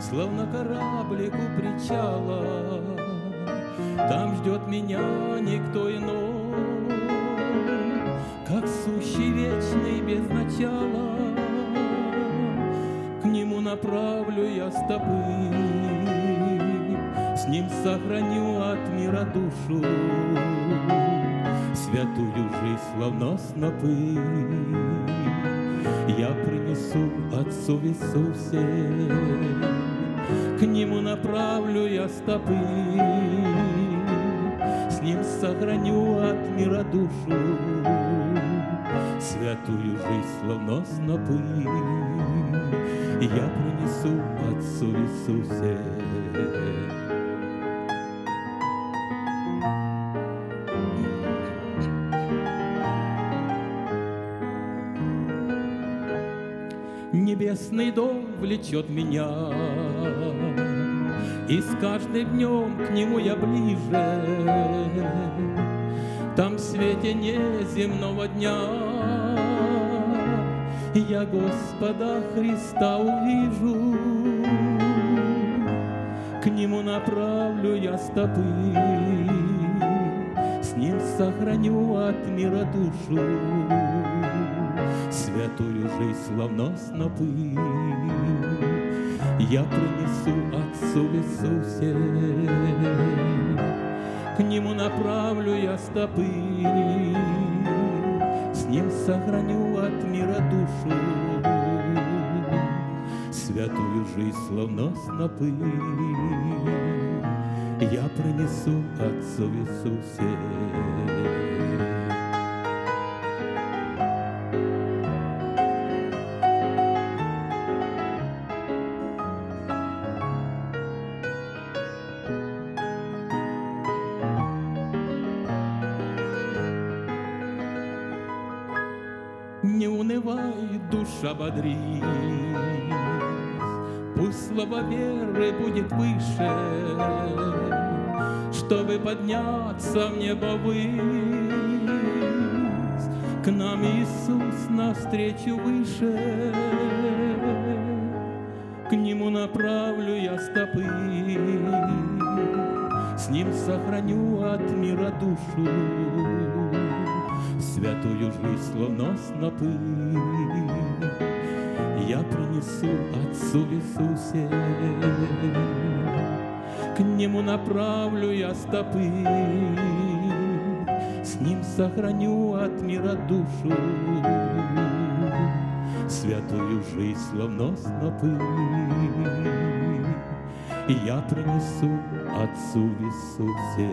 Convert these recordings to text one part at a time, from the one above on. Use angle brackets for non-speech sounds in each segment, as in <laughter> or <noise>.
Словно кораблик у причала. Там ждет меня никто иной Как сущий вечный без начала. К нему направлю я стопы С ним сохраню от мира душу. Святую жизнь, словно снопы я принесу Отцу Иисусе, К Нему направлю я стопы, С Ним сохраню от мира душу, Святую жизнь, словно снопы, Я принесу Отцу Иисусе. Небесный дом влечет меня, И с каждым днем к нему я ближе. Там в свете неземного дня Я Господа Христа увижу, К нему направлю я стопы, С ним сохраню от мира душу святую жизнь, словно снопы. Я принесу Отцу Иисусе, к Нему направлю я стопы, С Ним сохраню от мира душу, Святую жизнь, словно снопы. Я принесу Отцу Иисусе. Не унывай, душа бодрись, Пусть слово веры будет выше, Чтобы подняться в небо ввысь. К нам Иисус навстречу выше, К Нему направлю я стопы, С Ним сохраню от мира душу, святую жизнь, словно снопы. Я принесу Отцу Иисусе, к Нему направлю я стопы, с Ним сохраню от мира душу, святую жизнь, словно снопы. Я принесу Отцу Иисусе.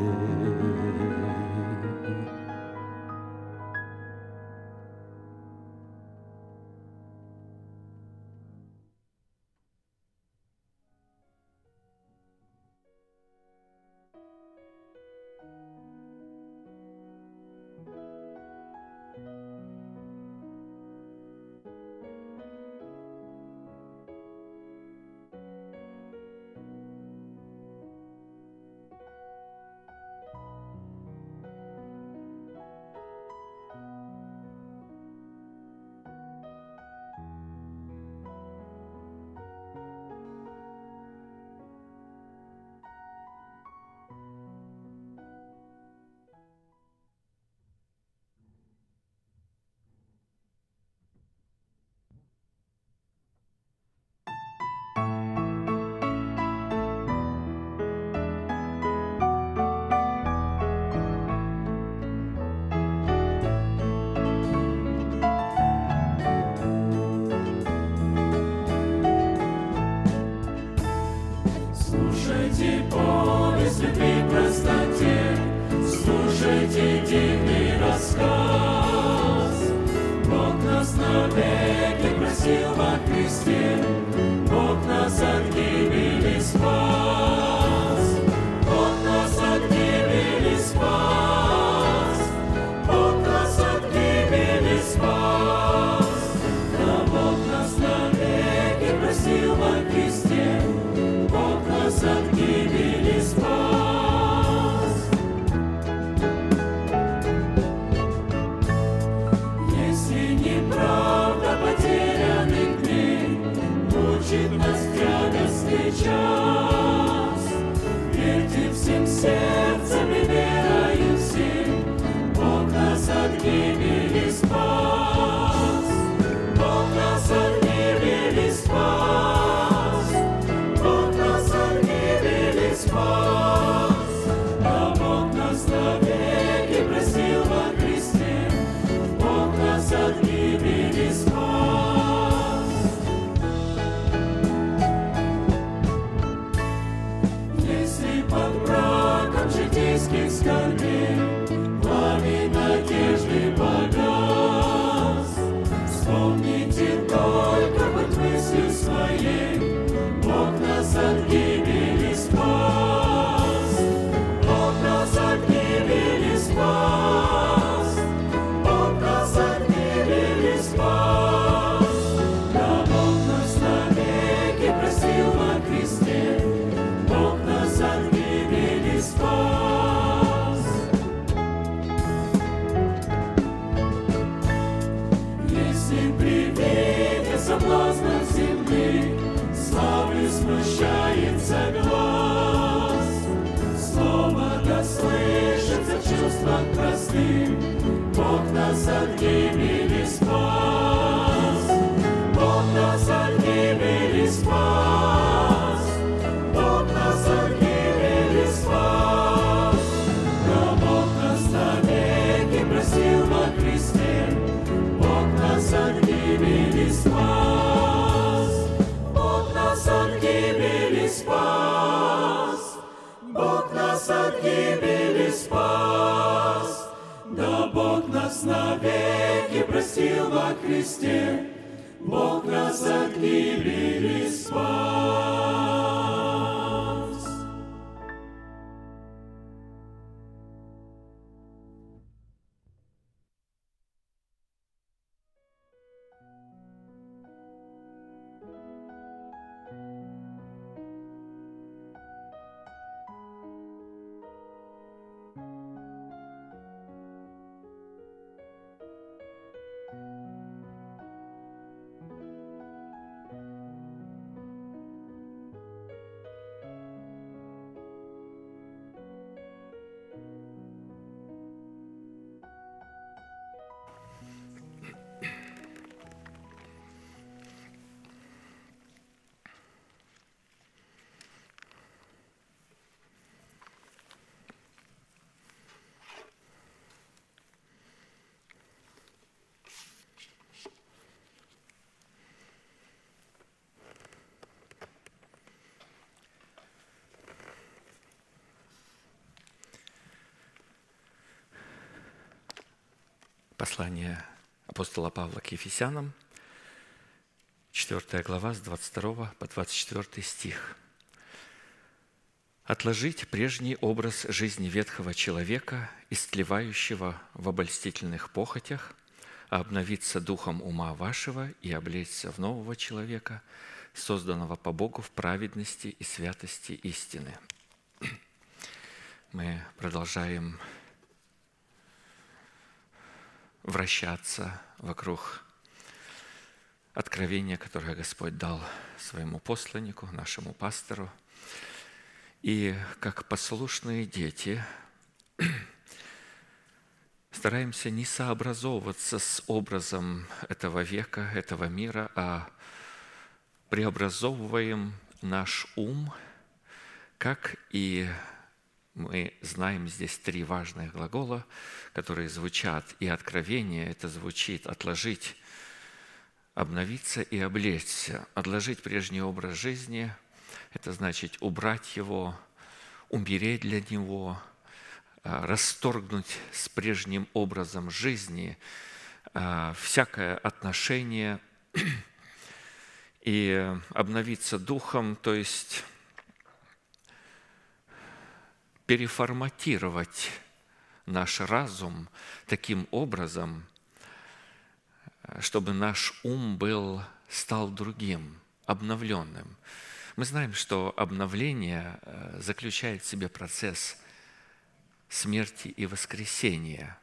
Бог Христе. Бог нас от гибели спас. Послание апостола Павла к Ефесянам, 4 глава, с 22 по 24 стих. «Отложить прежний образ жизни ветхого человека, истлевающего в обольстительных похотях, а обновиться духом ума вашего и облечься в нового человека, созданного по Богу в праведности и святости истины». Мы продолжаем вращаться вокруг откровения, которое Господь дал своему посланнику, нашему пастору. И как послушные дети <clears throat> стараемся не сообразовываться с образом этого века, этого мира, а преобразовываем наш ум, как и мы знаем здесь три важных глагола, которые звучат. И откровение – это звучит отложить, обновиться и облечься. Отложить прежний образ жизни – это значит убрать его, умереть для него, а, расторгнуть с прежним образом жизни а, всякое отношение <clears throat> и обновиться духом, то есть переформатировать наш разум таким образом, чтобы наш ум был, стал другим, обновленным. Мы знаем, что обновление э, заключает в себе процесс смерти и воскресения.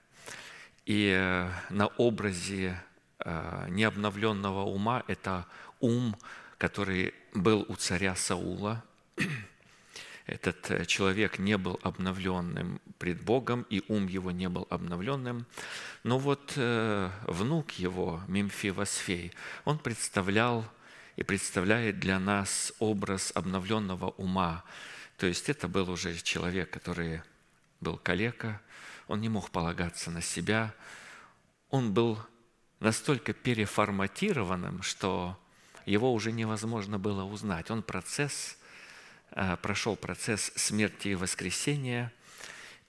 И э, на образе э, необновленного ума это ум, который был у царя Саула, этот э, человек не был обновленным пред Богом, и ум его не был обновленным. Но вот э, внук его, Мемфивосфей, он представлял и представляет для нас образ обновленного ума. То есть это был уже человек, который был калека, он не мог полагаться на себя, он был настолько переформатированным, что его уже невозможно было узнать. Он процесс прошел процесс смерти и воскресения.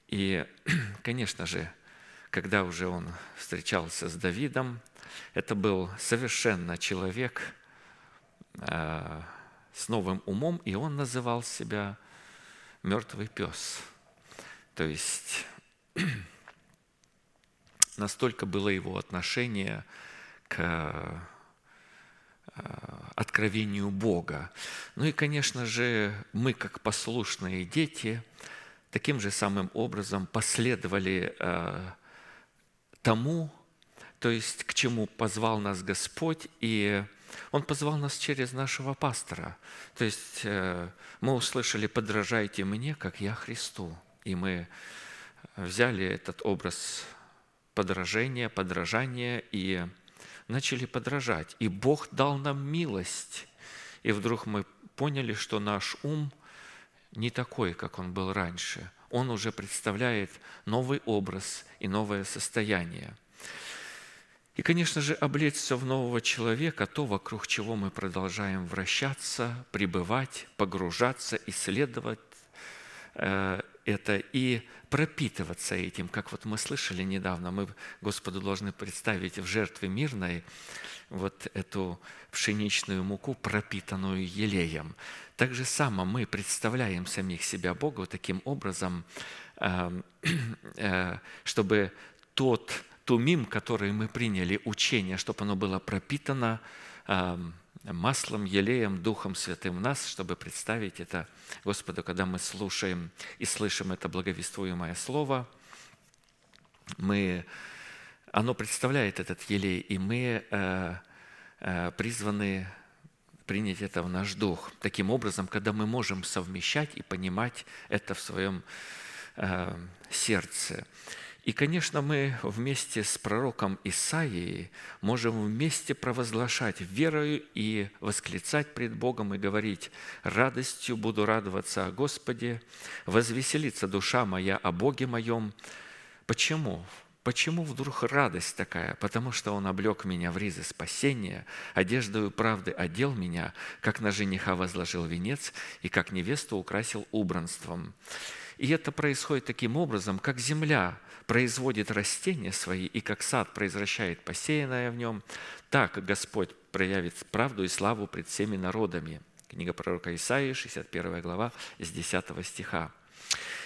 И, <clears throat> конечно же, когда уже он встречался с Давидом, это был совершенно человек э, с новым умом, и он называл себя мертвый пес. То есть <clears throat> настолько было его отношение к Э, откровению Бога. Ну и, конечно же, мы, как послушные дети, таким же самым образом последовали э, тому, то есть к чему позвал нас Господь, и Он позвал нас через нашего пастора. То есть э, мы услышали «подражайте мне, как я Христу», и мы взяли этот образ подражения, подражания и начали подражать. И Бог дал нам милость. И вдруг мы поняли, что наш ум не такой, как он был раньше. Он уже представляет новый образ и новое состояние. И, конечно же, облечься в нового человека, то, вокруг чего мы продолжаем вращаться, пребывать, погружаться, исследовать э, это и пропитываться этим, как вот мы слышали недавно, мы Господу должны представить в жертве мирной вот эту пшеничную муку, пропитанную елеем. Так же само мы представляем самих себя Богу таким образом, эм, э, чтобы тот тумим, который мы приняли, учение, чтобы оно было пропитано эм, маслом, елеем, Духом Святым в нас, чтобы представить это Господу, когда мы слушаем и слышим это благовествуемое Слово, мы, оно представляет этот елей, и мы э, э, призваны принять это в наш дух. Таким образом, когда мы можем совмещать и понимать это в своем э, сердце. И, конечно, мы вместе с пророком Исаией можем вместе провозглашать верою и восклицать пред Богом и говорить, «Радостью буду радоваться о Господе, возвеселится душа моя о Боге моем». Почему? Почему вдруг радость такая? Потому что Он облег меня в ризы спасения, одеждою правды одел меня, как на жениха возложил венец и как невесту украсил убранством. И это происходит таким образом, как земля производит растения свои, и как сад произвращает посеянное в нем, так Господь проявит правду и славу пред всеми народами. Книга пророка Исаии, 61 глава, с 10 стиха.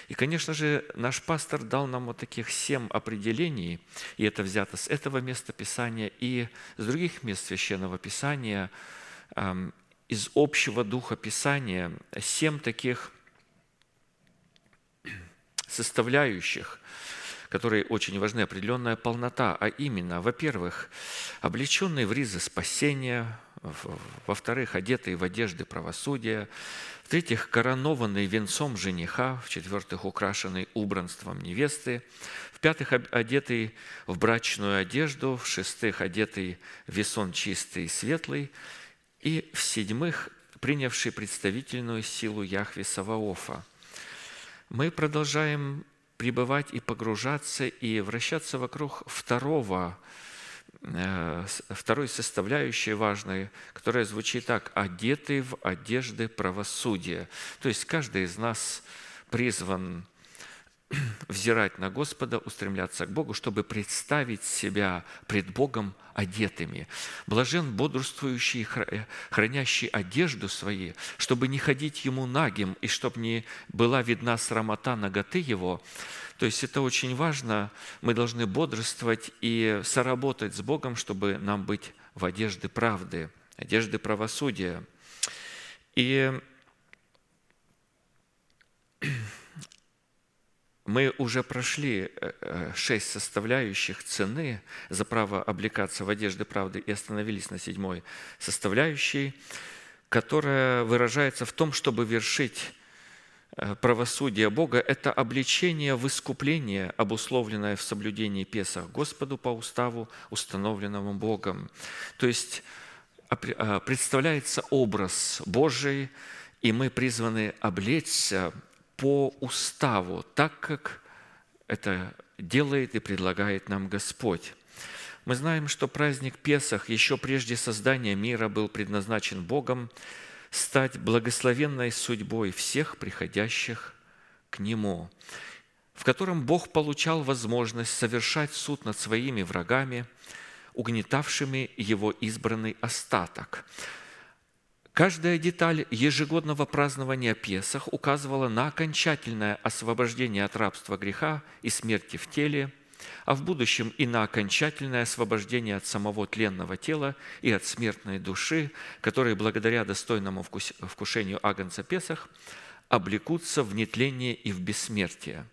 И, конечно же, наш пастор дал нам вот таких семь определений, и это взято с этого места Писания и с других мест Священного Писания, из общего духа Писания, семь таких составляющих, которые очень важны, определенная полнота, а именно, во-первых, облеченные в ризы спасения, во-вторых, одетые в одежды правосудия, в-третьих, коронованный венцом жениха, в-четвертых, украшенный убранством невесты, в-пятых, одетый в брачную одежду, в-шестых, одетый в весон чистый и светлый, и в-седьмых, принявший представительную силу Яхве Саваофа – мы продолжаем пребывать и погружаться и вращаться вокруг второго, э, второй составляющей важной, которая звучит так «одетый в одежды правосудия». То есть каждый из нас призван <clears throat> взирать на Господа, устремляться к Богу, чтобы представить себя пред Богом одетыми. Блажен бодрствующий, хранящий одежду свои, чтобы не ходить ему нагим, и чтобы не была видна срамота ноготы его. То есть это очень важно. Мы должны бодрствовать и соработать с Богом, чтобы нам быть в одежде правды, одежды правосудия. И <clears throat> мы уже прошли э, э, шесть составляющих цены за право облекаться в одежды правды и остановились на седьмой составляющей, которая выражается в том, чтобы вершить э, правосудие Бога – это обличение в искупление, обусловленное в соблюдении Песах Господу по уставу, установленному Богом. То есть представляется образ Божий, и мы призваны облечься по уставу, так как это делает и предлагает нам Господь. Мы знаем, что праздник Песах еще прежде создания мира был предназначен Богом стать благословенной судьбой всех приходящих к Нему, в котором Бог получал возможность совершать суд над своими врагами, угнетавшими Его избранный остаток – Каждая деталь ежегодного празднования Песах указывала на окончательное освобождение от рабства греха и смерти в теле, а в будущем и на окончательное освобождение от самого тленного тела и от смертной души, которые благодаря достойному вкушению Агнца Песах облекутся в нетление и в бессмертие.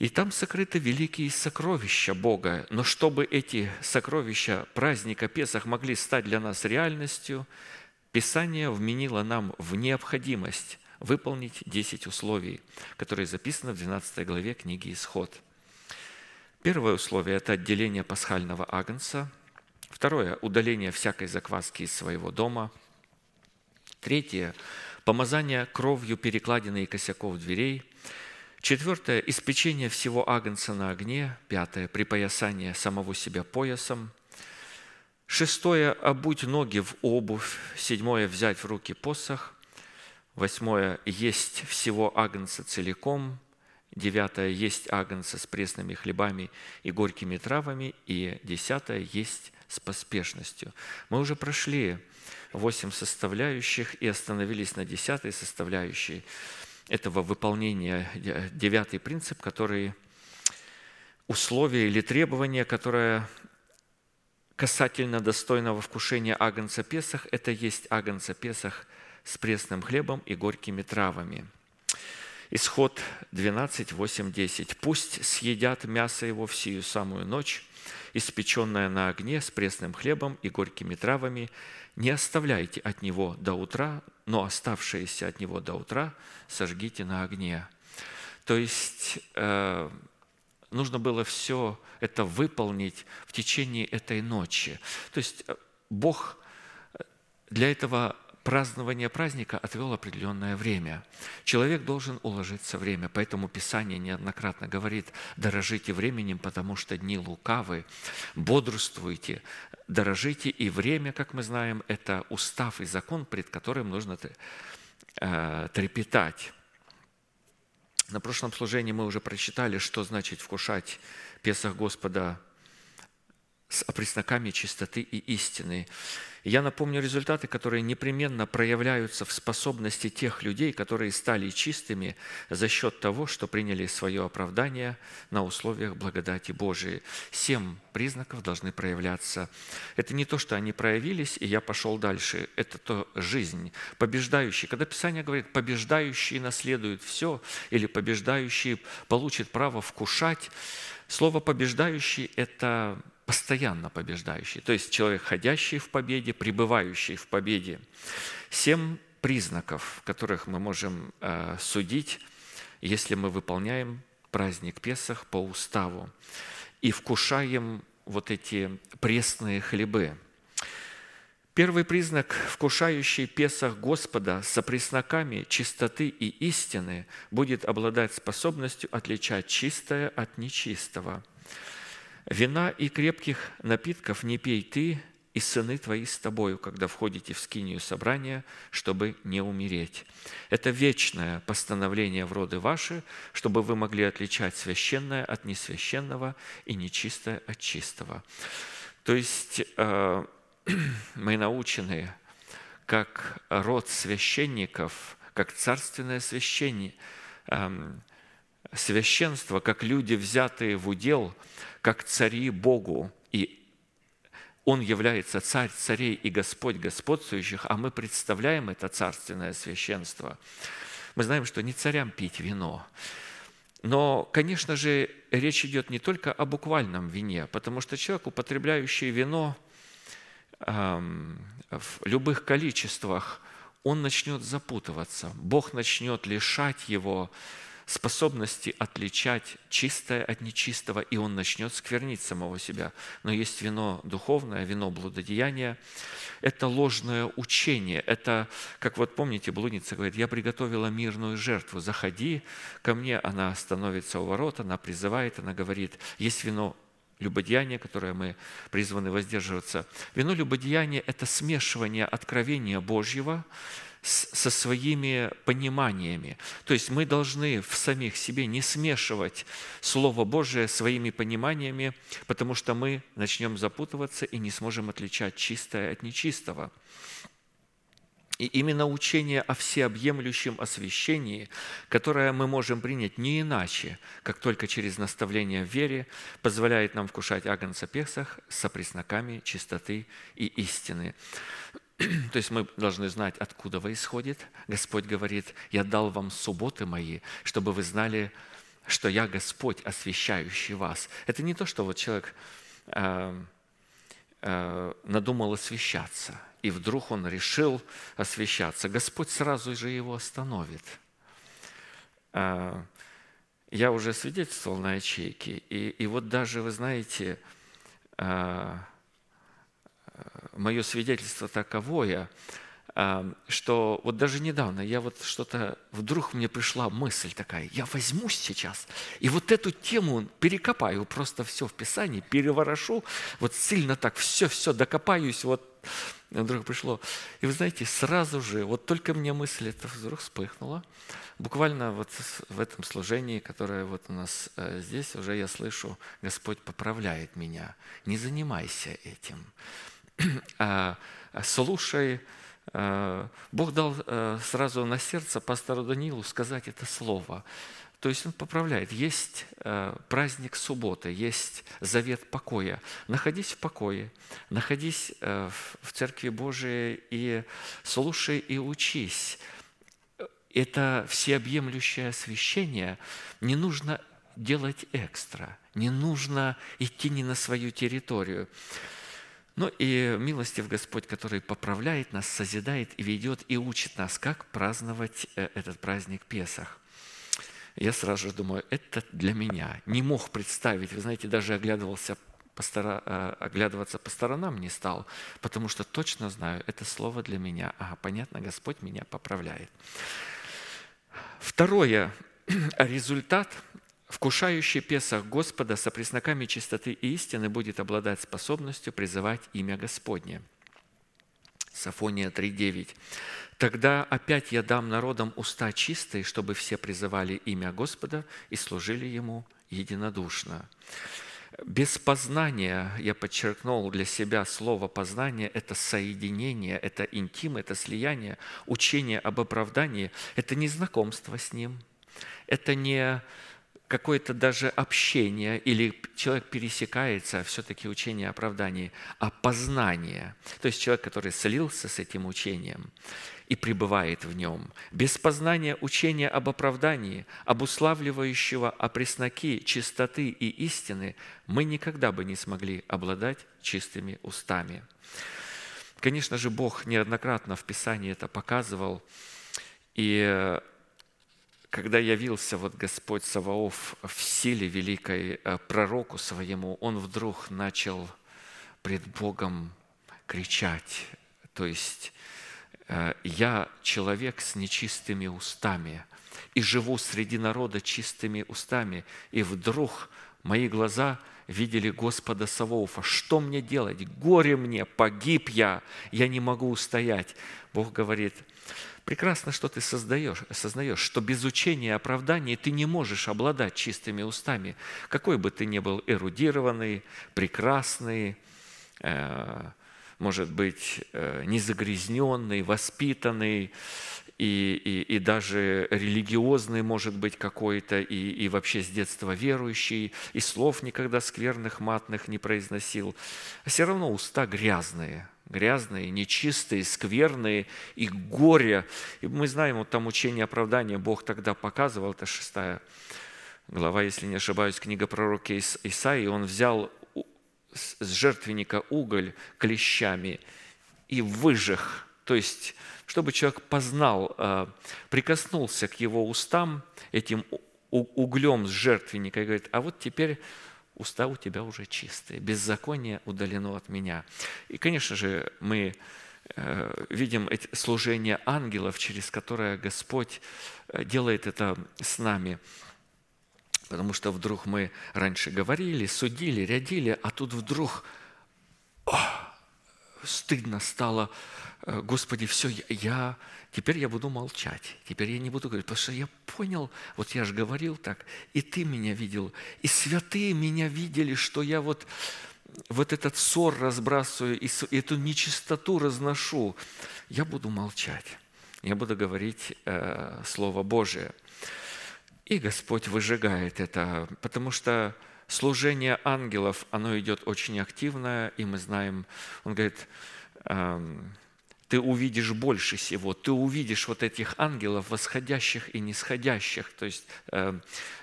И там сокрыты великие сокровища Бога. Но чтобы эти сокровища праздника Песах могли стать для нас реальностью – Писание вменило нам в необходимость выполнить 10 условий, которые записаны в 12 главе книги «Исход». Первое условие – это отделение пасхального агнца. Второе – удаление всякой закваски из своего дома. Третье – помазание кровью перекладины и косяков дверей. Четвертое – испечение всего агнца на огне. Пятое – припоясание самого себя поясом. Шестое – обуть ноги в обувь. Седьмое – взять в руки посох. Восьмое – есть всего агнца целиком. Девятое – есть агнца с пресными хлебами и горькими травами. И десятое – есть с поспешностью. Мы уже прошли восемь составляющих и остановились на десятой составляющей этого выполнения. Девятый принцип, который условие или требование, которое касательно достойного вкушения агнца Песах, это есть агнца Песах с пресным хлебом и горькими травами. Исход 12, 8, 10. «Пусть съедят мясо его в сию самую ночь, испеченное на огне с пресным хлебом и горькими травами. Не оставляйте от него до утра, но оставшееся от него до утра сожгите на огне». То есть э, нужно было все это выполнить в течение этой ночи. То есть э, Бог для этого празднования праздника отвел определенное время. Человек должен уложиться время, поэтому Писание неоднократно говорит, дорожите временем, потому что дни лукавы, бодрствуйте, дорожите, и время, как мы знаем, это устав и закон, пред которым нужно э, трепетать. На прошлом служении мы уже прочитали, что значит вкушать Песах Господа с опресноками чистоты и истины. Я напомню результаты, которые непременно проявляются в способности тех людей, которые стали чистыми за счет того, что приняли свое оправдание на условиях благодати Божией. Семь признаков должны проявляться. Это не то, что они проявились, и я пошел дальше. Это то жизнь. Побеждающий. Когда Писание говорит, побеждающий наследует все, или побеждающий получит право вкушать, слово «побеждающий» – это постоянно побеждающий, то есть человек, ходящий в победе, пребывающий в победе. Семь признаков, которых мы можем э, судить, если мы выполняем праздник Песах по уставу и вкушаем вот эти пресные хлебы. Первый признак, вкушающий Песах Господа со пресноками чистоты и истины, будет обладать способностью отличать чистое от нечистого – Вина и крепких напитков не пей ты и сыны твои с тобою, когда входите в скинию собрания, чтобы не умереть. Это вечное постановление в роды ваши, чтобы вы могли отличать священное от несвященного и нечистое от чистого. То есть э, <clears throat> мы научены, как род священников, как царственное священние, эм, священство, как люди, взятые в удел – как цари Богу, и Он является царь царей и Господь господствующих, а мы представляем это царственное священство. Мы знаем, что не царям пить вино, но, конечно же, речь идет не только о буквальном вине, потому что человек, употребляющий вино эм, в любых количествах, он начнет запутываться. Бог начнет лишать его способности отличать чистое от нечистого, и он начнет сквернить самого себя. Но есть вино духовное, вино блудодеяния. Это ложное учение. Это, как вот помните, блудница говорит, я приготовила мирную жертву, заходи ко мне, она становится у ворот, она призывает, она говорит, есть вино любодеяние, которое мы призваны воздерживаться. Вино любодеяния – это смешивание откровения Божьего со своими пониманиями. То есть мы должны в самих себе не смешивать Слово Божие своими пониманиями, потому что мы начнем запутываться и не сможем отличать чистое от нечистого. И именно учение о всеобъемлющем освящении, которое мы можем принять не иначе, как только через наставление в вере, позволяет нам вкушать агнца Песах с пресноками чистоты и истины. <clears throat> То есть мы должны знать, откуда вы исходит. Господь говорит, я дал вам субботы мои, чтобы вы знали, что я Господь, освящающий вас. Это не то, что вот человек э, э, надумал освещаться. И вдруг он решил освещаться. Господь сразу же его остановит. Э, я уже свидетельствовал на ячейке. И, и вот даже, вы знаете, э, мое свидетельство таковое – что вот даже недавно я вот что-то, вдруг мне пришла мысль такая, я возьмусь сейчас и вот эту тему перекопаю, просто все в Писании, переворошу, вот сильно так все-все докопаюсь, вот вдруг пришло. И вы знаете, сразу же, вот только мне мысль эта вдруг вспыхнула, буквально вот в этом служении, которое вот у нас э, здесь, уже я слышу, Господь поправляет меня. Не занимайся этим. <clears throat> А, слушай Э, Бог дал э, сразу на сердце пастору Данилу сказать это слово. То есть он поправляет. Есть э, праздник субботы, есть завет покоя. Находись в покое, находись в Церкви Божией и слушай и учись. Это всеобъемлющее освящение. Не нужно делать экстра, не нужно идти не на свою территорию. Ну и милостив Господь, который поправляет нас, созидает и ведет, и учит нас, как праздновать э, этот праздник Песах. Я сразу же думаю, это для меня. Не мог представить, вы знаете, даже оглядывался по стора... Э, оглядываться по сторонам не стал, потому что точно знаю, это слово для меня. Ага, понятно, Господь меня поправляет. Второе, <clears throat> результат Вкушающий Песах Господа со пресноками чистоты и истины будет обладать способностью призывать имя Господне. Сафония 3.9. «Тогда опять я дам народам уста чистые, чтобы все призывали имя Господа и служили Ему единодушно». Без познания, я подчеркнул для себя слово познание, это соединение, это интим, это слияние, учение об оправдании, это не знакомство с Ним, это не какое-то даже общение, или человек пересекается, все-таки учение оправдания, а познание. То есть человек, который слился с этим учением и пребывает в нем. Без познания учения об оправдании, обуславливающего о пресноке чистоты и истины, мы никогда бы не смогли обладать чистыми устами. Конечно же, Бог неоднократно в Писании это показывал, и когда явился вот Господь Саваоф в силе великой э, пророку своему, он вдруг начал пред Богом кричать. То есть э, «Я человек с нечистыми устами и живу среди народа чистыми устами, и вдруг мои глаза видели Господа Саваофа. Что мне делать? Горе мне, погиб я, я не могу устоять». Бог говорит – прекрасно, что ты создаешь, осознаешь, что без учения и оправдания ты не можешь обладать чистыми устами, какой бы ты ни был эрудированный, прекрасный, э, может быть, э, незагрязненный, воспитанный, и, и, и даже религиозный, может быть, какой-то, и, и вообще с детства верующий, и слов никогда скверных, матных не произносил. А все равно уста грязные – грязные, нечистые, скверные и горе. И мы знаем, вот там учение оправдания Бог тогда показывал, это шестая глава, если не ошибаюсь, книга пророка Исаии, он взял с жертвенника уголь клещами и выжег, то есть чтобы человек познал, э, прикоснулся к его устам этим углем с жертвенника и говорит, а вот теперь уста у тебя уже чистые, беззаконие удалено от меня. И, конечно же, мы э, видим служение ангелов, через которое Господь э, делает это с нами. Потому что вдруг мы раньше говорили, судили, рядили, а тут вдруг о, стыдно стало. Э, Господи, все, я, Теперь я буду молчать. Теперь я не буду говорить, потому что я понял, вот я же говорил так, и ты меня видел, и святые меня видели, что я вот, вот этот ссор разбрасываю, и эту нечистоту разношу. Я буду молчать. Я буду говорить э, Слово Божие. И Господь выжигает это, потому что служение ангелов, оно идет очень активно, и мы знаем, он говорит, эм, ты увидишь больше всего, ты увидишь вот этих ангелов, восходящих и нисходящих. То есть э,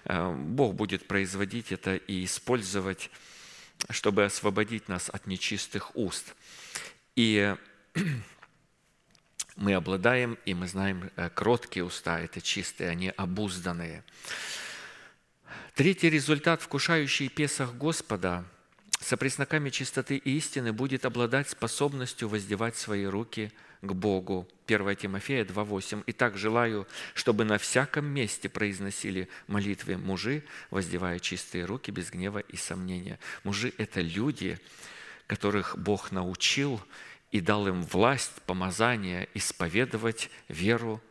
э, Бог будет производить это и использовать чтобы освободить нас от нечистых уст. И <clears throat> мы обладаем, и мы знаем, э, кроткие уста – это чистые, они обузданные. Третий результат, вкушающий Песах Господа, со пресноками чистоты и истины будет обладать способностью воздевать свои руки к Богу. 1 Тимофея 2,8. «Итак, желаю, чтобы на всяком месте произносили молитвы мужи, воздевая чистые руки без гнева и сомнения». Мужи – это люди, которых Бог научил и дал им власть, помазание исповедовать веру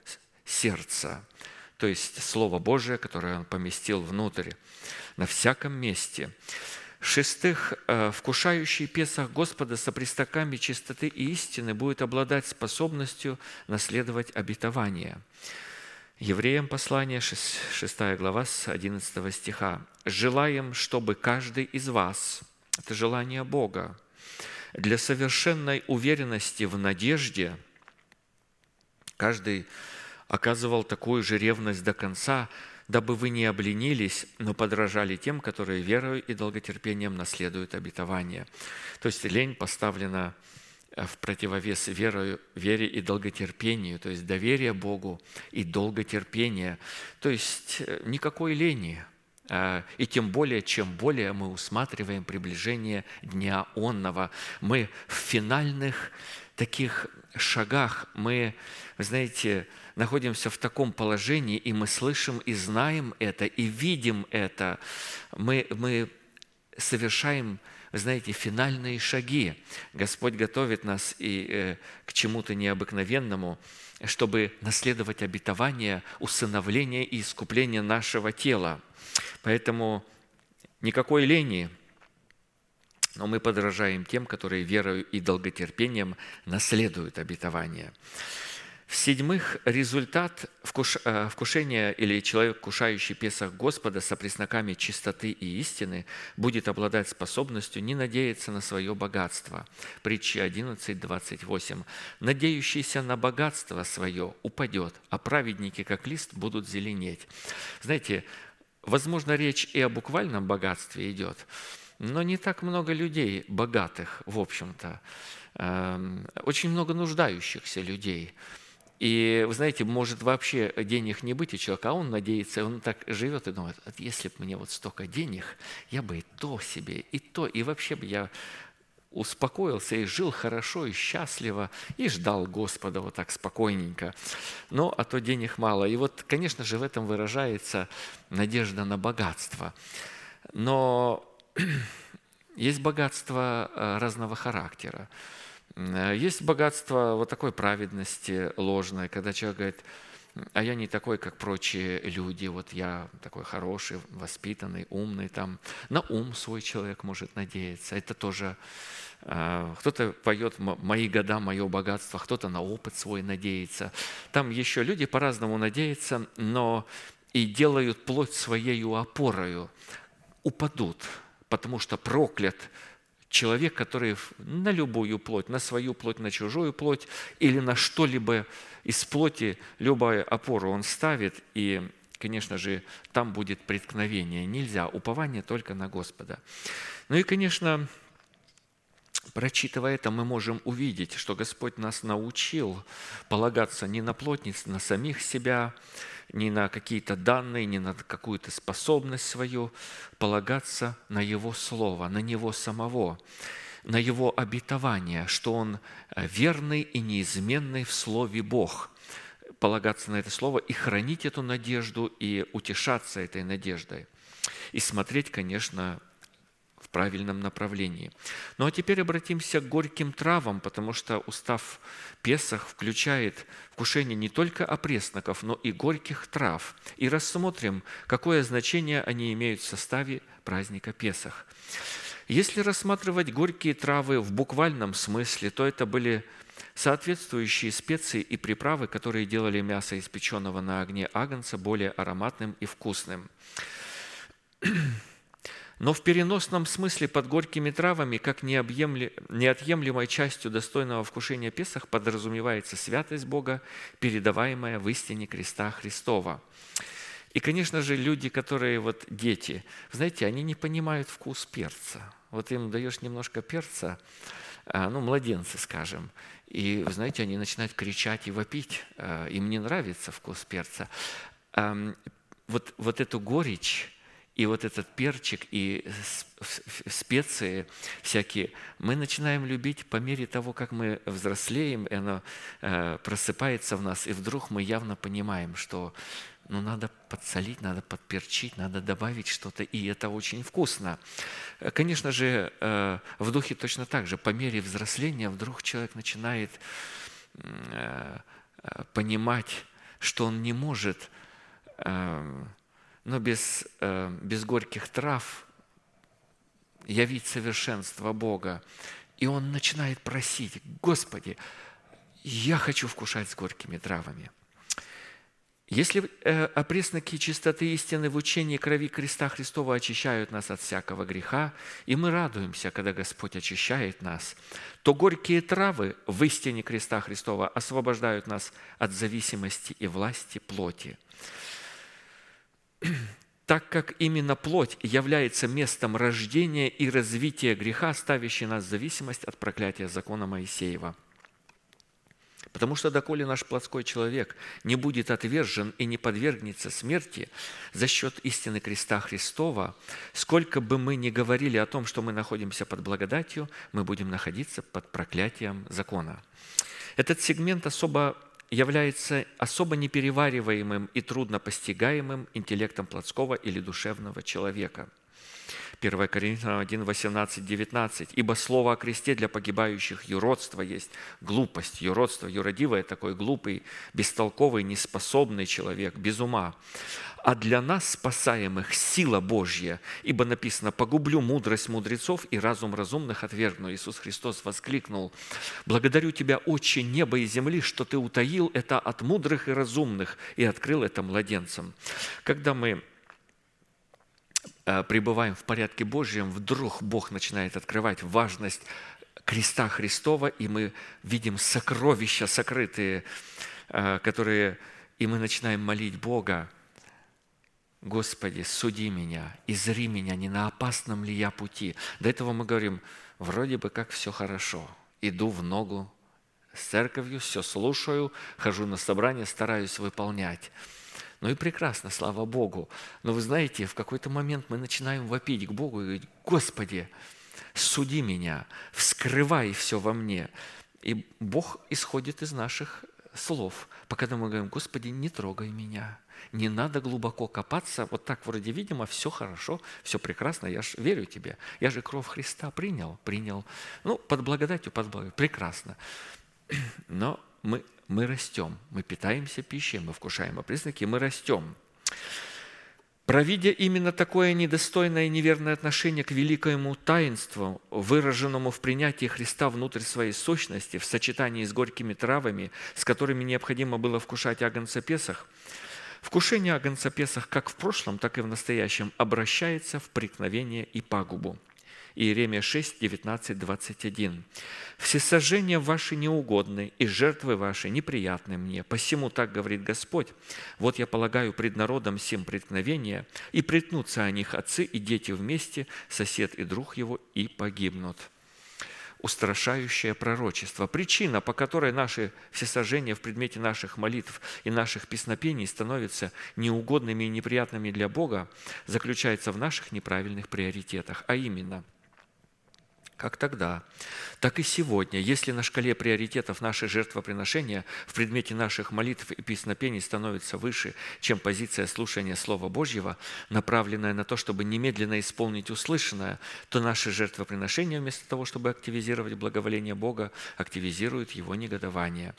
сердца, то есть Слово Божие, которое Он поместил внутрь, на всяком месте. В-шестых, э, вкушающий Песах Господа со пристаками чистоты и истины будет обладать способностью наследовать обетование. Евреям послание, 6 глава, с 11 стиха. «Желаем, чтобы каждый из вас, это желание Бога, для совершенной уверенности в надежде, каждый оказывал такую же ревность до конца, дабы вы не обленились, но подражали тем, которые верою и долготерпением наследуют обетование». То есть лень поставлена э, в противовес верою, вере и долготерпению, то есть доверие Богу и долготерпение. То есть э, никакой лени, а, и тем более, чем более мы усматриваем приближение Дня Онного, мы в финальных таких шагах, мы, знаете, находимся в таком положении, и мы слышим и знаем это, и видим это. Мы, мы совершаем, знаете, финальные шаги. Господь готовит нас и э, к чему-то необыкновенному, чтобы наследовать обетование усыновления и искупления нашего тела. Поэтому никакой лени, но мы подражаем тем, которые верою и долготерпением наследуют обетование. В-седьмых, результат э, вкушения или человек, кушающий Песах Господа со пресноками чистоты и истины, будет обладать способностью не надеяться на свое богатство. Притча 11, 28. «Надеющийся на богатство свое упадет, а праведники, как лист, будут зеленеть». Знаете, возможно, речь и о буквальном богатстве идет, но не так много людей богатых, в общем-то. Эм, очень много нуждающихся людей – и, вы знаете, может вообще денег не быть у человека, а он надеется, он так живет и думает, если бы мне вот столько денег, я бы и то себе, и то, и вообще бы я успокоился и жил хорошо и счастливо, и ждал Господа вот так спокойненько. Но а то денег мало. И вот, конечно же, в этом выражается надежда на богатство. Но <clears throat> есть богатство э, разного характера. Э, есть богатство вот такой праведности ложной, когда человек говорит, а я не такой, как прочие люди, вот я такой хороший, воспитанный, умный, там на ум свой человек может надеяться. Это тоже э, кто-то поет «Мои года, мое богатство», кто-то на опыт свой надеется. Там еще люди по-разному надеются, но и делают плоть своей опорою, упадут, потому что проклят человек, который на любую плоть, на свою плоть, на чужую плоть или на что-либо из плоти, любую опору он ставит, и, конечно же, там будет преткновение. Нельзя, упование только на Господа. Ну и, конечно, Прочитывая это, мы можем увидеть, что Господь нас научил полагаться не на плотниц, на самих себя, не на какие-то данные, не на какую-то способность свою, полагаться на Его Слово, на Него самого, на Его обетование, что Он э, верный и неизменный в Слове Бог – полагаться на это слово и хранить эту надежду и утешаться этой надеждой. И смотреть, конечно, правильном направлении. Ну а теперь обратимся к горьким травам, потому что устав Песах включает вкушение не только опресноков, но и горьких трав. И рассмотрим, какое значение они имеют в составе праздника Песах. Если рассматривать горькие травы в буквальном смысле, то это были соответствующие специи и приправы, которые делали мясо испеченного на огне агнца более ароматным и вкусным. Но в переносном смысле под горькими травами, как неотъемлемой частью достойного вкушения Песах, подразумевается святость Бога, передаваемая в истине креста Христова. И, конечно же, люди, которые вот дети, знаете, они не понимают вкус перца. Вот им даешь немножко перца, а, ну, младенцы, скажем, и, знаете, они начинают кричать и вопить. А, им не нравится вкус перца. Вот, вот эту горечь и вот этот перчик и специи всякие, мы начинаем любить по мере того, как мы взрослеем, и оно э, просыпается в нас, и вдруг мы явно понимаем, что ну, надо подсолить, надо подперчить, надо добавить что-то, и это очень вкусно. Э, конечно же, э, в духе точно так же. По мере взросления вдруг человек начинает понимать, что он не может но без, э, без горьких трав явить совершенство Бога. И он начинает просить, Господи, я хочу вкушать с горькими травами. Если э, опресноки чистоты истины в учении крови креста Христова очищают нас от всякого греха, и мы радуемся, когда Господь очищает нас, то горькие травы в истине креста Христова освобождают нас от зависимости и власти плоти <clears throat> так как именно плоть является местом рождения и развития греха, ставящий нас в зависимость от проклятия закона Моисеева. Потому что доколе наш плотской человек не будет отвержен и не подвергнется смерти за счет истины креста Христова, сколько бы мы ни говорили о том, что мы находимся под благодатью, мы будем находиться под проклятием закона. Этот сегмент особо является особо неперевариваемым и трудно постигаемым интеллектом плотского или душевного человека. 1 Коринфянам 1, 18, 19. «Ибо слово о кресте для погибающих юродство есть, глупость, юродство, юродивое такой глупый, бестолковый, неспособный человек, без ума а для нас, спасаемых, сила Божья. Ибо написано, погублю мудрость мудрецов и разум разумных отвергну. Иисус Христос воскликнул, благодарю Тебя, Отче неба и земли, что Ты утаил это от мудрых и разумных и открыл это младенцам. Когда мы пребываем в порядке Божьем, вдруг Бог начинает открывать важность креста Христова, и мы видим сокровища сокрытые, э, которые, и мы начинаем молить Бога, Господи, суди меня, изри меня, не на опасном ли я пути. До этого мы говорим, вроде бы как все хорошо, иду в ногу с церковью, все слушаю, хожу на собрание, стараюсь выполнять. Ну и прекрасно, слава Богу. Но вы знаете, в какой-то момент мы начинаем вопить к Богу и говорить, Господи, суди меня, вскрывай все во мне. И Бог исходит из наших слов. Пока мы говорим, Господи, не трогай меня, не надо глубоко копаться, вот так вроде видимо, все хорошо, все прекрасно, я же верю тебе, я же кровь Христа принял, принял, ну, под благодатью, под благодатью, прекрасно. <clears throat> Но мы, мы растем, мы питаемся пищей, мы вкушаем признаки, мы растем. Провидя именно такое недостойное и неверное отношение к великому таинству, выраженному в принятии Христа внутрь своей сущности, в сочетании с горькими травами, с которыми необходимо было вкушать агнца Песах, Вкушение агнца Песах как в прошлом, так и в настоящем обращается в преткновение и пагубу. Иеремия 6, 19, 21. «Всесожжения ваши неугодны, и жертвы ваши неприятны мне. Посему так говорит Господь, вот я полагаю пред народом сим преткновения, и притнутся о них отцы и дети вместе, сосед и друг его, и погибнут» устрашающее пророчество. Причина, по которой наши всесожжения в предмете наших молитв и наших песнопений становятся неугодными и неприятными для Бога, заключается в наших неправильных приоритетах, а именно – как тогда, так и сегодня, если на шкале приоритетов наши жертвоприношения в предмете наших молитв и песнопений становится выше, чем позиция слушания Слова Божьего, направленная на то, чтобы немедленно исполнить услышанное, то наши жертвоприношения, вместо того, чтобы активизировать благоволение Бога, активизируют его негодование.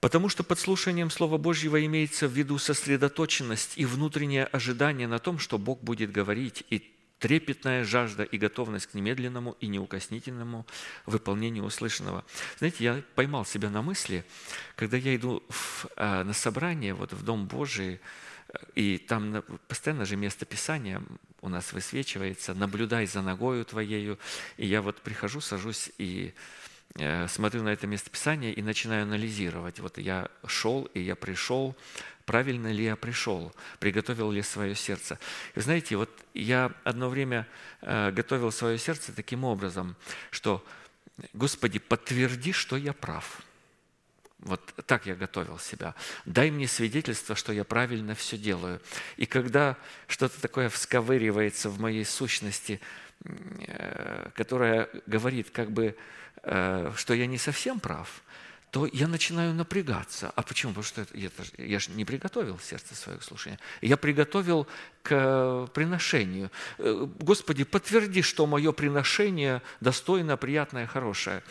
Потому что под слушанием Слова Божьего имеется в виду сосредоточенность и внутреннее ожидание на том, что Бог будет говорить, и трепетная жажда и готовность к немедленному и неукоснительному выполнению услышанного. Знаете, я поймал себя на мысли, когда я иду в, а, на собрание вот в Дом Божий, и там постоянно же место Писания у нас высвечивается, «Наблюдай за ногою твоею». И я вот прихожу, сажусь и смотрю на это местописание и начинаю анализировать. Вот я шел, и я пришел, правильно ли я пришел, приготовил ли свое сердце. И знаете, вот я одно время э, готовил свое сердце таким образом, что «Господи, подтверди, что я прав». Вот так я готовил себя. Дай мне свидетельство, что я правильно все делаю. И когда что-то такое всковыривается в моей сущности, э, которое говорит, как бы, э, что я не совсем прав, то я начинаю напрягаться. А почему? Потому что я, я же не приготовил сердце свое к слушанию. Я приготовил к приношению. Э, Господи, подтверди, что мое приношение достойно, приятное, хорошее.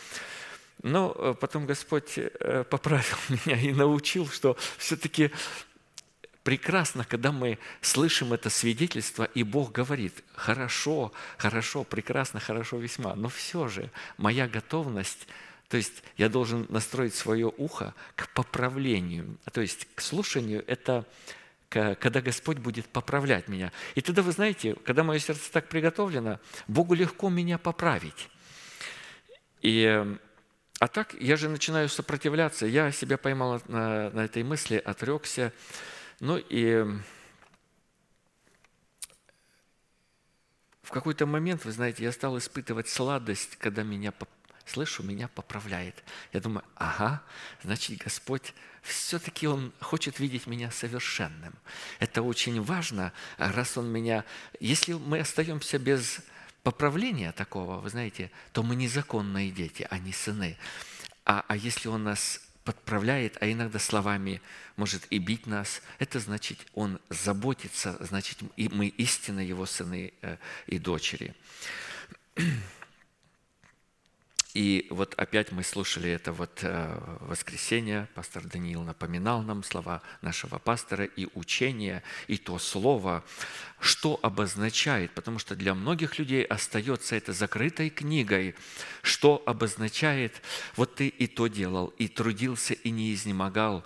Но э, потом Господь э, поправил <laughs> меня и научил, что все-таки прекрасно, когда мы слышим это свидетельство, и Бог говорит, хорошо, хорошо, прекрасно, хорошо весьма, но все же моя готовность, то есть я должен настроить свое ухо к поправлению, то есть к слушанию, это когда Господь будет поправлять меня. И тогда, вы знаете, когда мое сердце так приготовлено, Богу легко меня поправить. И а так я же начинаю сопротивляться. Я себя поймал на, на этой мысли, отрекся. Ну и в какой-то момент, вы знаете, я стал испытывать сладость, когда меня слышу, меня поправляет. Я думаю, ага, значит, Господь все-таки Он хочет видеть меня совершенным. Это очень важно, раз Он меня... Если мы остаемся без поправления такого, вы знаете, то мы незаконные дети, а не сыны. А, а если он нас подправляет, а иногда словами может и бить нас, это значит, он заботится, значит, и мы истинно его сыны э, и дочери. И вот опять мы слушали это вот э, воскресенье, пастор Даниил напоминал нам слова нашего пастора и учение, и то слово, что обозначает, потому что для многих людей остается это закрытой книгой, что обозначает, вот ты и то делал, и трудился, и не изнемогал,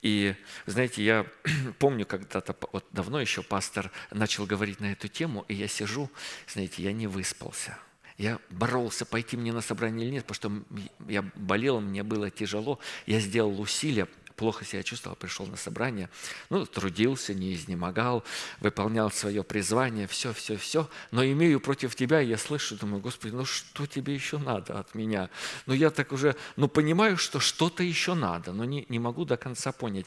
и, знаете, я <clears throat> помню, когда-то вот давно еще пастор начал говорить на эту тему, и я сижу, знаете, я не выспался – я боролся, пойти мне на собрание или нет, потому что я болел, мне было тяжело. Я сделал усилия, плохо себя чувствовал, пришел на собрание, ну, трудился, не изнемогал, выполнял свое призвание, все, все, все, но имею против тебя, я слышу, думаю, Господи, ну что тебе еще надо от меня? Ну я так уже, ну понимаю, что что-то еще надо, но не, не могу до конца понять.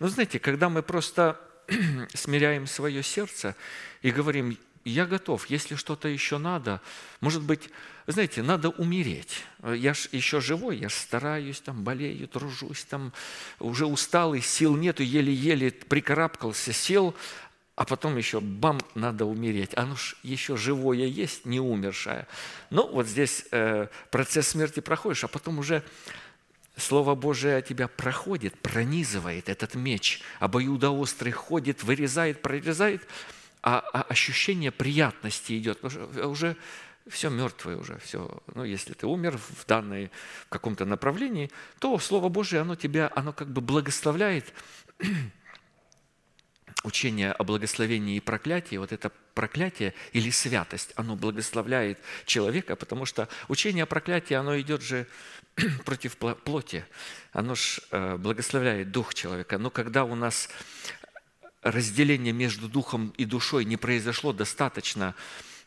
Но знаете, когда мы просто <clears throat> смиряем свое сердце и говорим, я готов, если что-то еще надо, может быть, знаете, надо умереть. Я ж еще живой, я ж стараюсь, там, болею, тружусь, там, уже усталый, сил нету, еле-еле прикарабкался, сел, а потом еще бам, надо умереть. Оно ж еще живое есть, не умершее. Ну, вот здесь э, процесс смерти проходишь, а потом уже Слово Божие тебя проходит, пронизывает этот меч, обоюдоострый ходит, вырезает, прорезает – а, а ощущение приятности идет, потому что уже все мертвое уже, все. Ну, если ты умер в данной в каком-то направлении, то Слово Божие, оно тебя, оно как бы благословляет. <clears throat> Учение о благословении и проклятии, вот это проклятие или святость, оно благословляет человека, потому что учение о проклятии, оно идет же <clears throat> против плоти, оно же э, благословляет дух человека. Но когда у нас разделение между духом и душой не произошло достаточно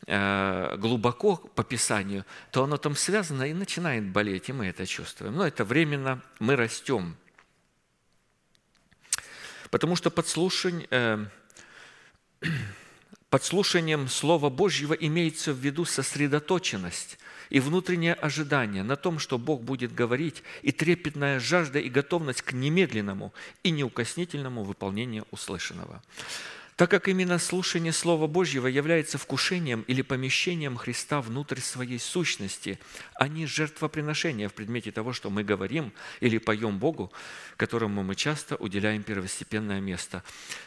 э, глубоко по Писанию, то оно там связано и начинает болеть, и мы это чувствуем. Но это временно, мы растем. Потому что подслушань, э, <clears throat> подслушанием Слова Божьего имеется в виду сосредоточенность – и внутреннее ожидание на том, что Бог будет говорить, и трепетная жажда и готовность к немедленному и неукоснительному выполнению услышанного так как именно слушание Слова Божьего является вкушением или помещением Христа внутрь своей сущности, а не жертвоприношение в предмете того, что мы говорим или поем Богу, которому мы часто уделяем первостепенное место.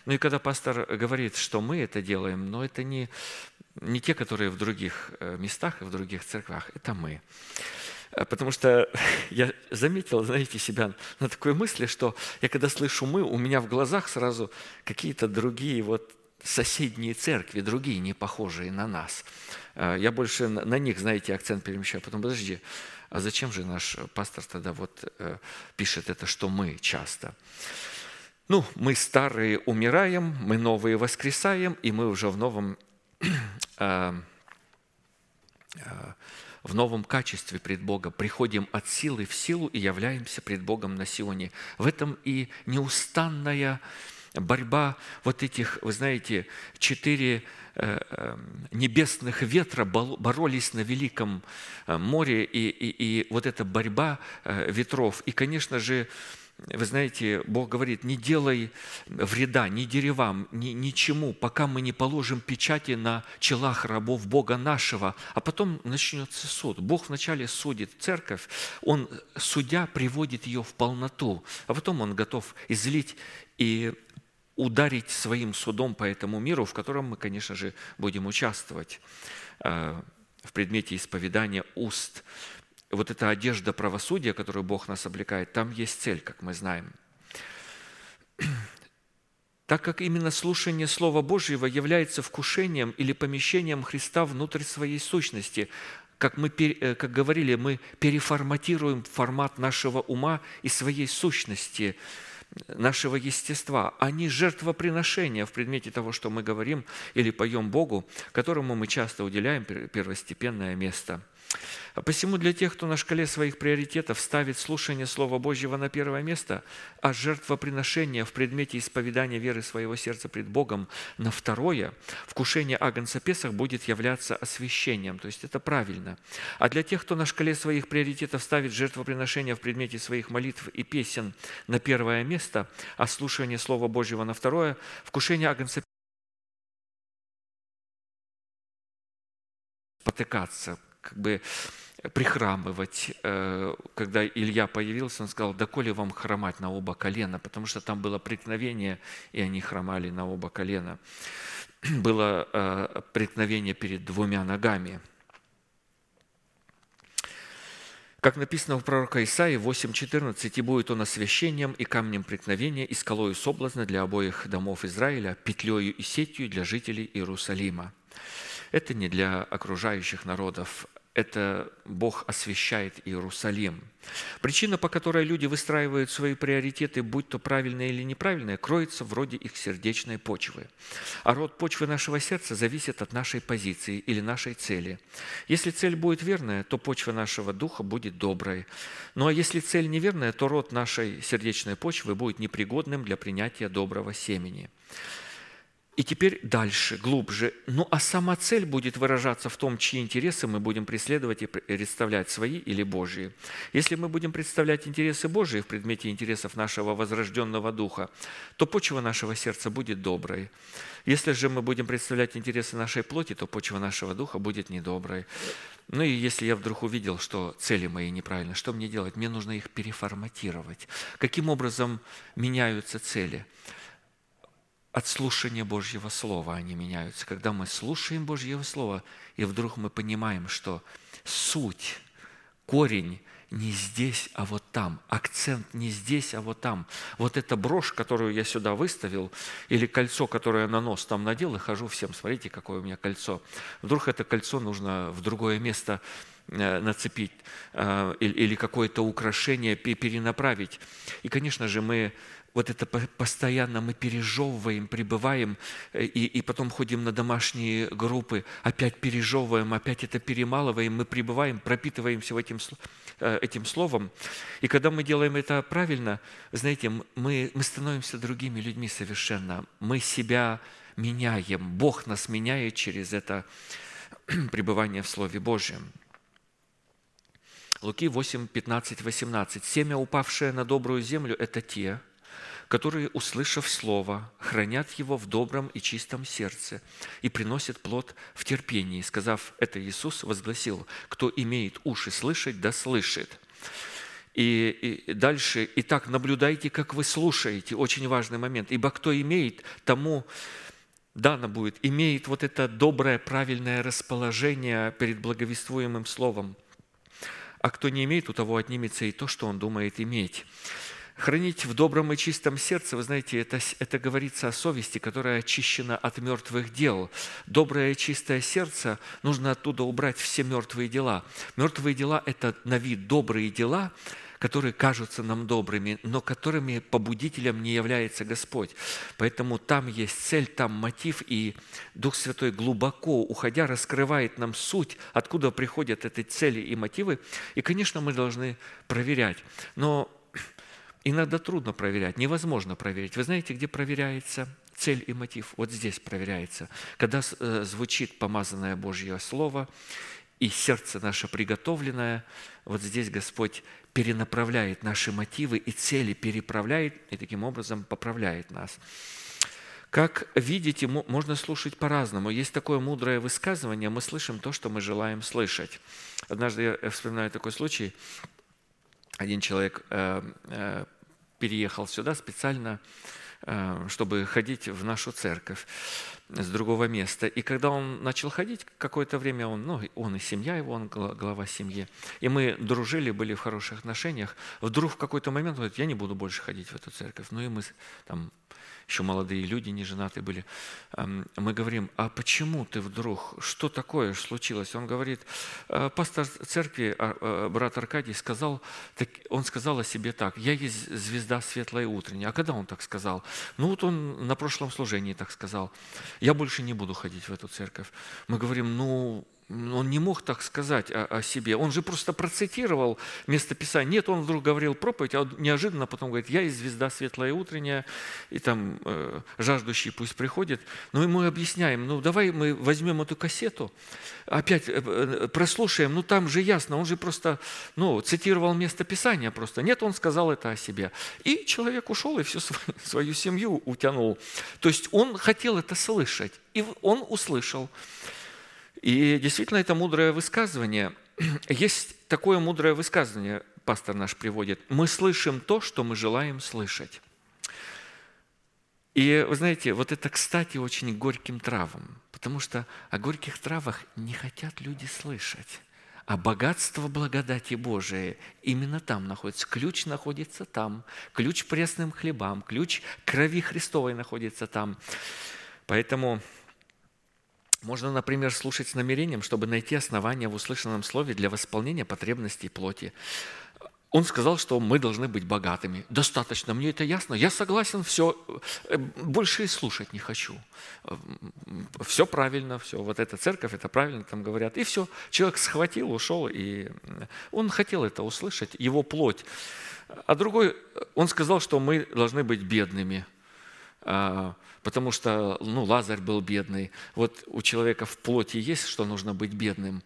Ну и когда пастор говорит, что мы это делаем, но это не, не те, которые в других э, местах и в других церквях, это мы. Э, потому что <laughs> я заметил, знаете, себя на такой мысли, что я когда слышу «мы», у меня в глазах сразу какие-то другие вот соседние церкви, другие, не похожие на нас. Э, я больше на них, знаете, акцент перемещаю. Потом, подожди, а зачем же наш пастор тогда вот э, пишет это, что мы часто? Ну, мы старые умираем, мы новые воскресаем, и мы уже в новом, <clears throat> в новом качестве пред Богом приходим от силы в силу и являемся пред Богом на Сионе. В этом и неустанная борьба вот этих, вы знаете, четыре э, эм, небесных ветра боролись на Великом э, море, и, и, и вот эта борьба э, ветров. И, конечно же, вы знаете, Бог говорит, не делай вреда ни деревам, ни, ничему, пока мы не положим печати на челах рабов Бога нашего, а потом начнется суд. Бог вначале судит церковь, Он, судя, приводит ее в полноту, а потом Он готов излить и ударить своим судом по этому миру, в котором мы, конечно же, будем участвовать э, в предмете исповедания уст. Вот эта одежда правосудия, которую Бог нас облекает, там есть цель, как мы знаем. <clears throat> Так как именно слушание Слова Божьего является вкушением или помещением Христа внутрь своей сущности, как мы э, как говорили, мы переформатируем формат нашего ума и своей сущности – нашего естества, а не жертвоприношения в предмете того, что мы говорим или поем Богу, которому мы часто уделяем первостепенное место – посему для тех, кто на шкале своих приоритетов ставит слушание Слова Божьего на первое место, а жертвоприношение в предмете исповедания веры своего сердца пред Богом на второе, вкушение Агнца Песах будет являться освящением, то есть это правильно. А для тех, кто на шкале своих приоритетов ставит жертвоприношение в предмете своих молитв и песен на первое место, а слушание Слова Божьего на второе, вкушение Агнца потыкаться, как бы прихрамывать. Э, когда Илья появился, он сказал, да коли вам хромать на оба колена, потому что там было преткновение, и они хромали на оба колена. <clears throat> Было э, преткновение перед двумя ногами. Как написано в пророка Исаии 8.14, «И будет он освящением и камнем преткновения, и скалою соблазна для обоих домов Израиля, петлею и сетью для жителей Иерусалима». Это не для окружающих народов, это Бог освящает Иерусалим. Причина, по которой люди выстраивают свои приоритеты, будь то правильные или неправильные, кроется вроде их сердечной почвы. А род почвы нашего сердца зависит от нашей позиции или нашей цели. Если цель будет верная, то почва нашего духа будет доброй. Ну а если цель неверная, то род нашей сердечной почвы будет непригодным для принятия доброго семени. И теперь дальше, глубже. Ну а сама цель будет выражаться в том, чьи интересы мы будем преследовать и представлять, свои или Божьи. Если мы будем представлять интересы Божьи в предмете интересов нашего возрожденного духа, то почва нашего сердца будет доброй. Если же мы будем представлять интересы нашей плоти, то почва нашего духа будет недоброй. Ну и если я вдруг увидел, что цели мои неправильны, что мне делать? Мне нужно их переформатировать. Каким образом меняются цели? От слушания Божьего Слова они меняются. Когда мы слушаем Божьего Слова, и вдруг мы понимаем, что суть, корень не здесь, а вот там. Акцент не здесь, а вот там. Вот эта брошь, которую я сюда выставил, или кольцо, которое я на нос там надел, и хожу всем, смотрите, какое у меня кольцо. Вдруг это кольцо нужно в другое место э, нацепить э, или какое-то украшение перенаправить. И, конечно же, мы вот это постоянно мы пережевываем, пребываем, э, и, и потом ходим на домашние группы, опять пережевываем, опять это перемалываем, мы пребываем, пропитываемся этим, э, этим словом. И когда мы делаем это правильно, знаете, мы, мы становимся другими людьми совершенно. Мы себя меняем, Бог нас меняет через это <clears throat> пребывание в Слове Божьем. Луки 8, 15, 18. «Семя, упавшее на добрую землю, это те, которые, услышав Слово, хранят его в добром и чистом сердце и приносят плод в терпении. Сказав это, Иисус возгласил, кто имеет уши слышать, да слышит. И, и дальше, итак, наблюдайте, как вы слушаете, очень важный момент. Ибо кто имеет, тому дано будет, имеет вот это доброе, правильное расположение перед благовествуемым словом. А кто не имеет, у того отнимется и то, что он думает иметь. Хранить в добром и чистом сердце, вы знаете, это, это говорится о совести, которая очищена от мертвых дел. Доброе и чистое сердце, нужно оттуда убрать все мертвые дела. Мертвые дела – это на вид добрые дела, которые кажутся нам добрыми, но которыми побудителем не является Господь. Поэтому там есть цель, там мотив, и Дух Святой глубоко, уходя, раскрывает нам суть, откуда приходят эти цели и мотивы. И, конечно, мы должны проверять. Но иногда трудно проверять, невозможно проверить. Вы знаете, где проверяется цель и мотив? Вот здесь проверяется. Когда э, звучит помазанное Божье Слово, и сердце наше приготовленное, вот здесь Господь перенаправляет наши мотивы и цели, переправляет и таким образом поправляет нас. Как видите, можно слушать по-разному. Есть такое мудрое высказывание, мы слышим то, что мы желаем слышать. Однажды я вспоминаю такой случай. Один человек э, э, переехал сюда специально, э, чтобы ходить в нашу церковь с другого места. И когда он начал ходить, какое-то время он, ну, он и семья его, он глава семьи, и мы дружили, были в хороших отношениях, вдруг в какой-то момент он говорит, я не буду больше ходить в эту церковь. Ну и мы там еще молодые люди, не женатые были, мы говорим, а почему ты вдруг, что такое случилось? Он говорит, «А, пастор церкви, а, а, брат Аркадий, сказал, он сказал о себе так, я есть звезда светлая утренняя. А когда он так сказал? Ну вот он на прошлом служении так сказал, я больше не буду ходить в эту церковь. Мы говорим, ну, он не мог так сказать о, о себе. Он же просто процитировал местописание. Нет, он вдруг говорил проповедь, а неожиданно потом говорит, я и звезда светлая утренняя, и там э, жаждущий пусть приходит. Ну, мы объясняем, ну давай мы возьмем эту кассету, опять э, э, прослушаем, ну там же ясно, он же просто ну, цитировал местописание просто. Нет, он сказал это о себе. И человек ушел и всю свою, <laughs> свою семью утянул. То есть он хотел это слышать, и он услышал. И действительно, это мудрое высказывание. <clears throat> Есть такое мудрое высказывание, пастор наш приводит. Мы слышим то, что мы желаем слышать. И вы знаете, вот это, кстати, очень горьким травам, потому что о горьких травах не хотят люди слышать. А богатство благодати Божией именно там находится. Ключ находится там. Ключ пресным хлебам, ключ крови Христовой находится там. Поэтому можно, например, слушать с намерением, чтобы найти основания в услышанном слове для восполнения потребностей плоти. Он сказал, что мы должны быть богатыми. Достаточно, мне это ясно. Я согласен, все, э, больше и слушать не хочу. Все правильно, все. Вот эта церковь, это правильно там говорят. И все, человек схватил, ушел, и он хотел это услышать, его плоть. А другой, он сказал, что мы должны быть бедными. Потому что ну, Лазарь был бедный. Вот у человека в плоти есть, что нужно быть бедным.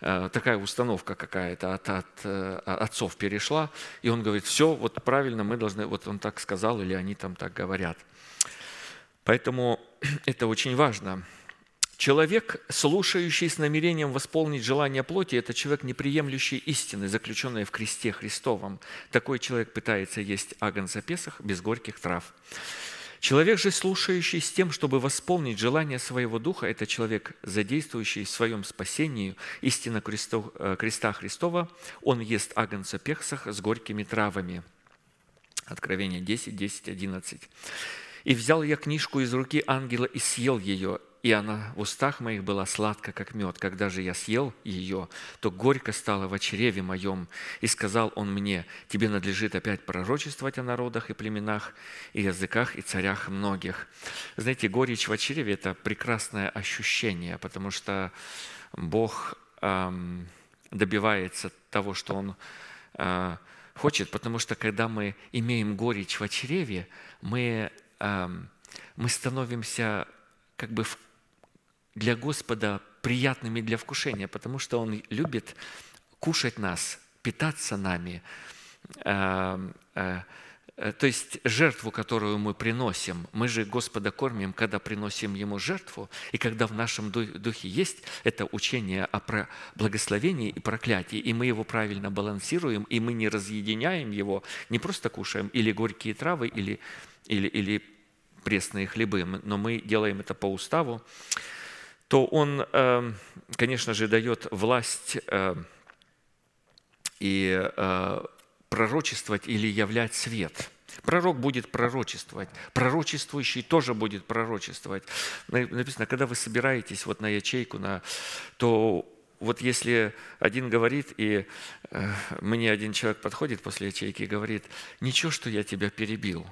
Э, такая установка какая-то от, от э, отцов перешла. И он говорит, все, вот правильно, мы должны, вот он так сказал, или они там так говорят. Поэтому <clears throat> это очень важно. Человек, слушающий с намерением восполнить желание плоти, это человек, не приемлющий истины, заключенной в кресте Христовом. Такой человек пытается есть агнца Песах без горьких трав. Человек же, слушающий с тем, чтобы восполнить желание своего духа, это человек, задействующий в своем спасении истинно э, креста Христова, он ест агнца Пехсах с горькими травами. Откровение 10, 10, 11. «И взял я книжку из руки ангела и съел ее, и она в устах моих была сладка, как мед. Когда же я съел ее, то горько стало в чреве моем. И сказал он мне, тебе надлежит опять пророчествовать о народах и племенах, и языках, и царях многих. Знаете, горечь в чреве – это прекрасное ощущение, потому что Бог эм, добивается того, что Он э, хочет, потому что когда мы имеем горечь в чреве, мы, эм, мы становимся как бы в для Господа приятными для вкушения, потому что Он любит кушать нас, питаться нами. Э, э, э, то есть жертву, которую мы приносим, мы же Господа кормим, когда приносим Ему жертву, и когда в нашем духе есть это учение о благословении и проклятии, и мы его правильно балансируем, и мы не разъединяем его, не просто кушаем или горькие травы, или, или, или пресные хлебы, но мы делаем это по уставу, то он, эм, конечно же, дает власть э, и э, пророчествовать или являть свет. Пророк будет пророчествовать, пророчествующий тоже будет пророчествовать. Написано, когда вы собираетесь вот на ячейку, на, то вот если один говорит, и э, мне один человек подходит после ячейки и говорит, ничего, что я тебя перебил.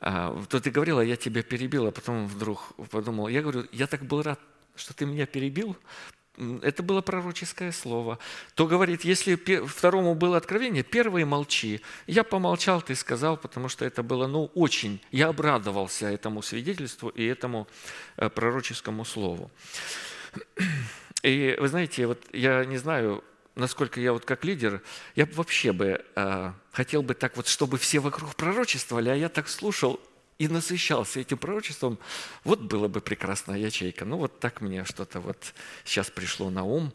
А, то ты говорила, я тебя перебил, а потом вдруг подумал, я говорю, я так был рад, что ты меня перебил, это было пророческое слово. То говорит, если второму было откровение, первый молчи. Я помолчал, ты сказал, потому что это было, ну, очень. Я обрадовался этому свидетельству и этому э, пророческому слову. И вы знаете, вот я не знаю, насколько я вот как лидер, я вообще бы э, хотел бы так вот, чтобы все вокруг пророчествовали, а я так слушал и насыщался этим пророчеством, вот было бы прекрасная ячейка. Ну вот так мне что-то вот сейчас пришло на ум.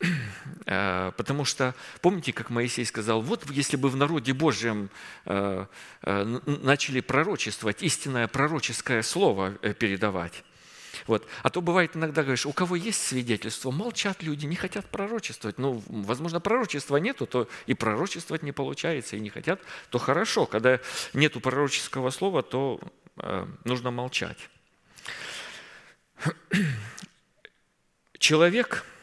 <clears throat> Э, потому что, помните, как Моисей сказал, вот если бы в народе Божьем э, э, начали пророчествовать, истинное пророческое слово передавать, вот. А то бывает иногда, говоришь, у кого есть свидетельство, молчат люди, не хотят пророчествовать. Ну, возможно, пророчества нету, то и пророчествовать не получается, и не хотят, то хорошо. Когда нету пророческого слова, то э, нужно молчать. <clears throat> Человек –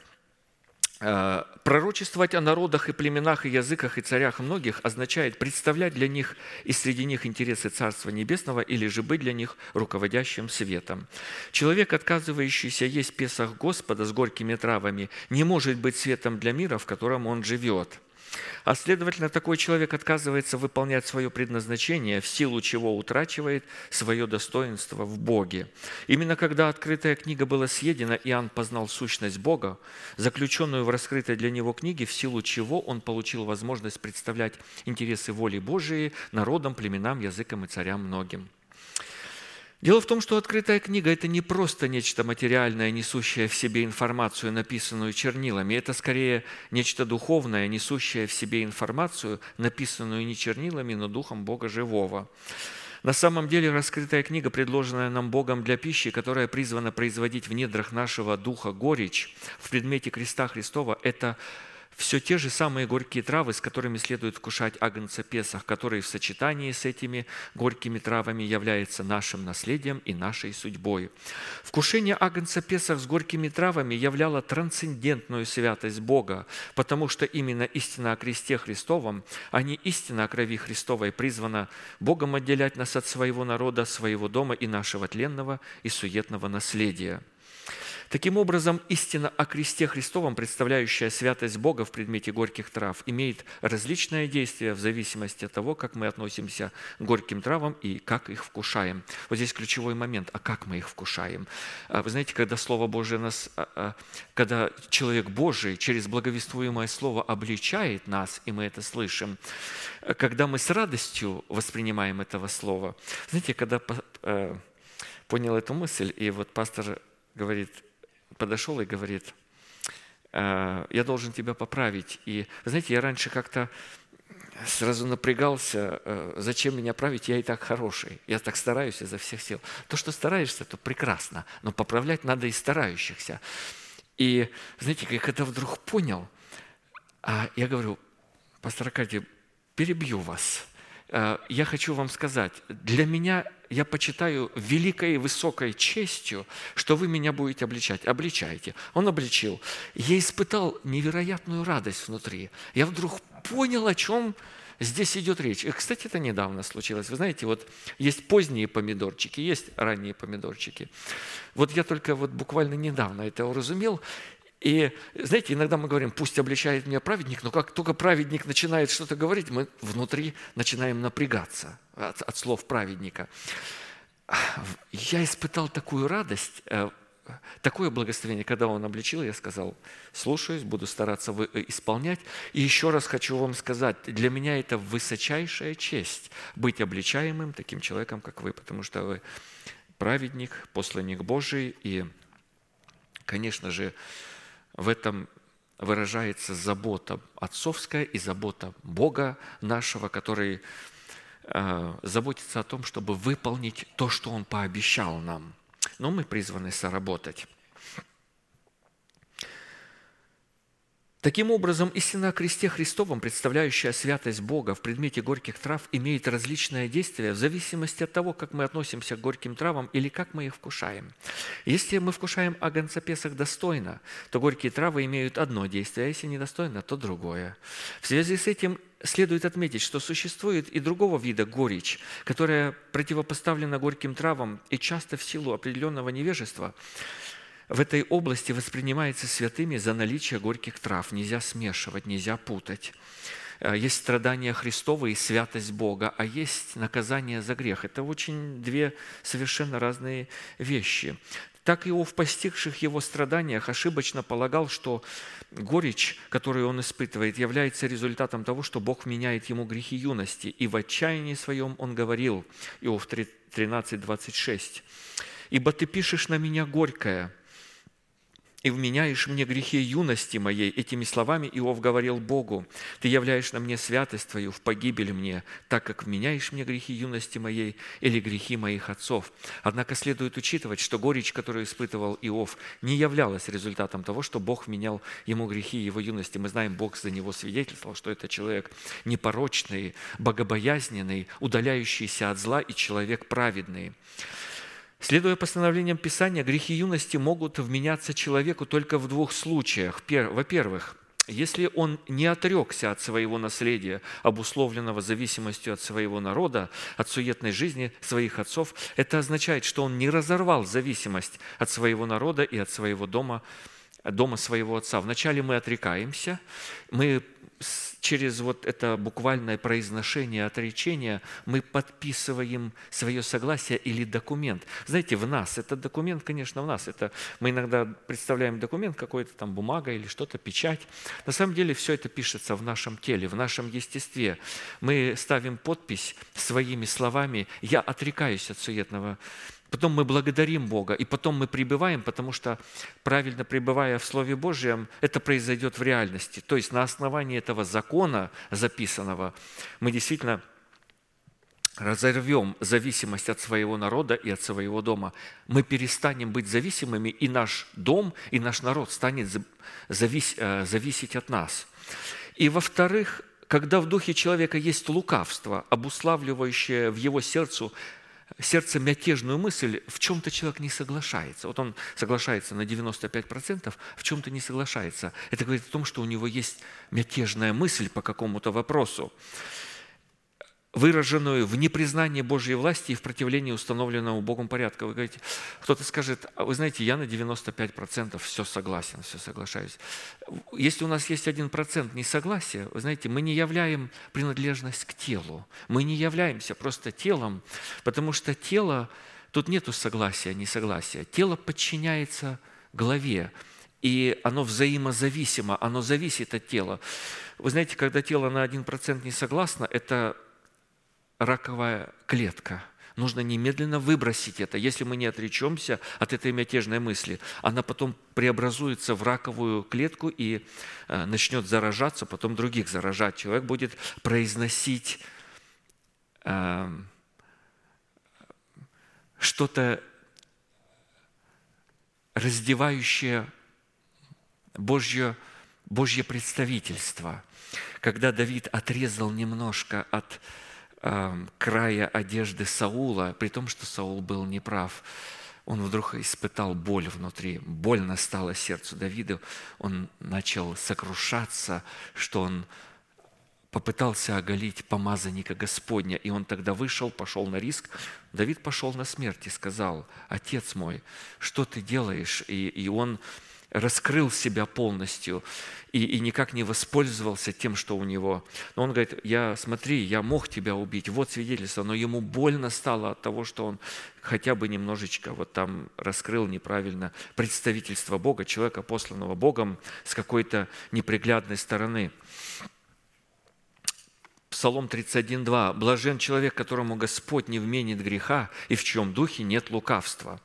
пророчествовать о народах и племенах, и языках, и царях многих означает представлять для них и среди них интересы Царства Небесного или же быть для них руководящим светом. Человек, отказывающийся есть Песах Господа с горькими травами, не может быть светом для мира, в котором он живет – а следовательно, такой человек отказывается выполнять свое предназначение, в силу чего утрачивает свое достоинство в Боге. Именно когда открытая книга была съедена, Иоанн познал сущность Бога, заключенную в раскрытой для него книге, в силу чего он получил возможность представлять интересы воли Божией народам, племенам, языкам и царям многим. Дело в том, что открытая книга – это не просто нечто материальное, несущее в себе информацию, написанную чернилами. Это скорее нечто духовное, несущее в себе информацию, написанную не чернилами, но Духом Бога Живого. На самом деле раскрытая книга, предложенная нам Богом для пищи, которая призвана производить в недрах нашего духа горечь в предмете креста Христова, это все те же самые горькие травы, с которыми следует вкушать агнца Песах, который в сочетании с этими горькими травами является нашим наследием и нашей судьбой. Вкушение агнца Песах с горькими травами являло трансцендентную святость Бога, потому что именно истина о кресте Христовом, а не истина о крови Христовой призвана Богом отделять нас от своего народа, своего дома и нашего тленного и суетного наследия. Таким образом, истина о кресте Христовом, представляющая святость Бога в предмете горьких трав, имеет различное действие в зависимости от того, как мы относимся к горьким травам и как их вкушаем. Вот здесь ключевой момент, а как мы их вкушаем? А вы знаете, когда Слово Божие нас, а, а, когда человек Божий через благовествуемое Слово обличает нас, и мы это слышим, когда мы с радостью воспринимаем этого Слова, знаете, когда э, понял эту мысль, и вот пастор говорит, подошел и говорит, «Э, я должен тебя поправить. И, знаете, я раньше как-то сразу напрягался, э, зачем меня править, я и так хороший, я так стараюсь изо всех сил. То, что стараешься, то прекрасно, но поправлять надо и старающихся. И, знаете, как это вдруг понял, а я говорю, пастор Аркадий, перебью вас – я хочу вам сказать, для меня, я почитаю великой и высокой честью, что вы меня будете обличать. Обличайте. Он обличил. Я испытал невероятную радость внутри. Я вдруг понял, о чем здесь идет речь. И, кстати, это недавно случилось. Вы знаете, вот есть поздние помидорчики, есть ранние помидорчики. Вот я только вот буквально недавно это уразумел, и, знаете, иногда мы говорим, пусть обличает меня праведник, но как только праведник начинает что-то говорить, мы внутри начинаем напрягаться от, от слов праведника. Я испытал такую радость, э, такое благословение, когда он обличил, я сказал, слушаюсь, буду стараться э, исполнять. И еще раз хочу вам сказать, для меня это высочайшая честь быть обличаемым таким человеком, как вы, потому что вы праведник, посланник Божий, и, конечно же, в этом выражается забота отцовская и забота Бога нашего, который э, заботится о том, чтобы выполнить то, что Он пообещал нам. Но мы призваны соработать. Таким образом, истина о кресте Христовом, представляющая святость Бога в предмете горьких трав, имеет различное действие в зависимости от того, как мы относимся к горьким травам или как мы их вкушаем. Если мы вкушаем агонцопесах достойно, то горькие травы имеют одно действие, а если недостойно, то другое. В связи с этим следует отметить, что существует и другого вида горечь, которая противопоставлена горьким травам и часто в силу определенного невежества – в этой области воспринимается святыми за наличие горьких трав. Нельзя смешивать, нельзя путать. Э, есть страдания Христова и святость Бога, а есть наказание за грех. Это очень две совершенно разные вещи. Так Иов, постигших его страданиях, ошибочно полагал, что горечь, которую он испытывает, является результатом того, что Бог меняет ему грехи юности. И в отчаянии своем он говорил, Иов 13, 26, «Ибо ты пишешь на меня горькое, и вменяешь мне грехи юности моей». Этими словами Иов говорил Богу, «Ты являешь на мне святость Твою в погибель мне, так как вменяешь мне грехи юности моей или грехи моих отцов». Однако следует учитывать, что горечь, которую испытывал Иов, не являлась результатом того, что Бог вменял ему грехи его юности. Мы знаем, Бог за него свидетельствовал, что это человек непорочный, богобоязненный, удаляющийся от зла и человек праведный. Следуя постановлениям Писания, грехи юности могут вменяться человеку только в двух случаях. Во-первых, если он не отрекся от своего наследия, обусловленного зависимостью от своего народа, от суетной жизни своих отцов, это означает, что он не разорвал зависимость от своего народа и от своего дома, дома своего отца. Вначале мы отрекаемся, мы через вот это буквальное произношение отречения мы подписываем свое согласие или документ. Знаете, в нас, этот документ, конечно, в нас. Это мы иногда представляем документ какой-то там бумага или что-то, печать. На самом деле все это пишется в нашем теле, в нашем естестве. Мы ставим подпись своими словами «Я отрекаюсь от суетного Потом мы благодарим Бога, и потом мы пребываем, потому что, правильно пребывая в Слове Божьем, это произойдет в реальности. То есть на основании этого закона записанного мы действительно разорвем зависимость от своего народа и от своего дома. Мы перестанем быть зависимыми, и наш дом, и наш народ станет завис, э, зависеть от нас. И во-вторых, когда в духе человека есть лукавство, обуславливающее в его сердцу сердце мятежную мысль, в чем-то человек не соглашается. Вот он соглашается на 95%, в чем-то не соглашается. Это говорит о том, что у него есть мятежная мысль по какому-то вопросу выраженную в непризнании Божьей власти и в противлении установленному Богом порядка. Вы говорите, кто-то скажет, а вы знаете, я на 95% все согласен, все соглашаюсь. Если у нас есть один процент несогласия, вы знаете, мы не являем принадлежность к телу. Мы не являемся просто телом, потому что тело, тут нету согласия, несогласия. Тело подчиняется главе, и оно взаимозависимо, оно зависит от тела. Вы знаете, когда тело на 1% не согласно, это раковая клетка. Нужно немедленно выбросить это. Если мы не отречемся от этой мятежной мысли, она потом преобразуется в раковую клетку и э, начнет заражаться, потом других заражать. Человек будет произносить э, что-то раздевающее Божье, Божье представительство. Когда Давид отрезал немножко от края одежды Саула, при том, что Саул был неправ, он вдруг испытал боль внутри, больно стало сердцу Давида, он начал сокрушаться, что он попытался оголить помазанника Господня, и он тогда вышел, пошел на риск. Давид пошел на смерть и сказал, «Отец мой, что ты делаешь?» И, и он раскрыл себя полностью и, и никак не воспользовался тем, что у него. Но он говорит, я, смотри, я мог тебя убить, вот свидетельство, но ему больно стало от того, что он хотя бы немножечко вот там раскрыл неправильно представительство Бога, человека, посланного Богом с какой-то неприглядной стороны. Псалом 31.2. «Блажен человек, которому Господь не вменит греха, и в чьем духе нет лукавства».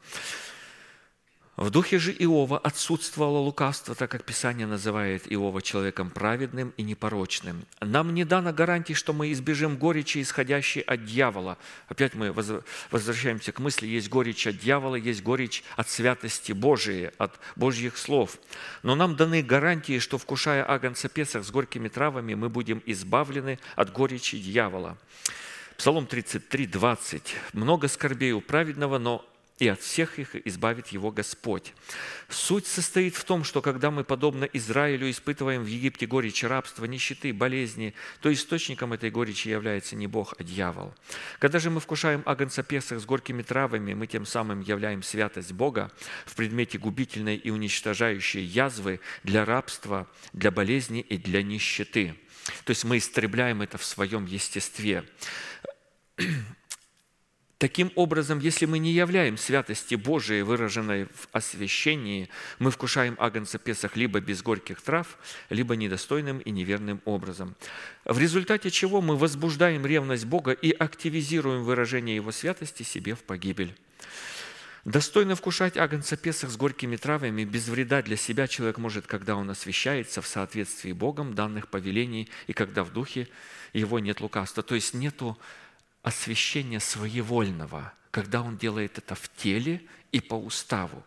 В духе же Иова отсутствовало лукавство, так как Писание называет Иова человеком праведным и непорочным. Нам не дано гарантии, что мы избежим горечи, исходящей от дьявола. Опять мы возвращаемся к мысли, есть горечь от дьявола, есть горечь от святости Божией, от Божьих слов. Но нам даны гарантии, что, вкушая агнца Песах с горькими травами, мы будем избавлены от горечи дьявола. Псалом 33, 20. «Много скорбей у праведного, но и от всех их избавит его Господь. Суть состоит в том, что когда мы, подобно Израилю, испытываем в Египте горечь рабства, нищеты, болезни, то источником этой горечи является не Бог, а дьявол. Когда же мы вкушаем агнца Песах с горькими травами, мы тем самым являем святость Бога в предмете губительной и уничтожающей язвы для рабства, для болезни и для нищеты. То есть мы истребляем это в своем естестве. Таким образом, если мы не являем святости Божией, выраженной в освящении, мы вкушаем агнца Песах либо без горьких трав, либо недостойным и неверным образом. В результате чего мы возбуждаем ревность Бога и активизируем выражение Его святости себе в погибель. Достойно вкушать агнца Песах с горькими травами, без вреда для себя человек может, когда он освящается в соответствии Богом данных повелений и когда в духе его нет лукавства. То есть нету освящения своевольного, когда он делает это в теле и по уставу.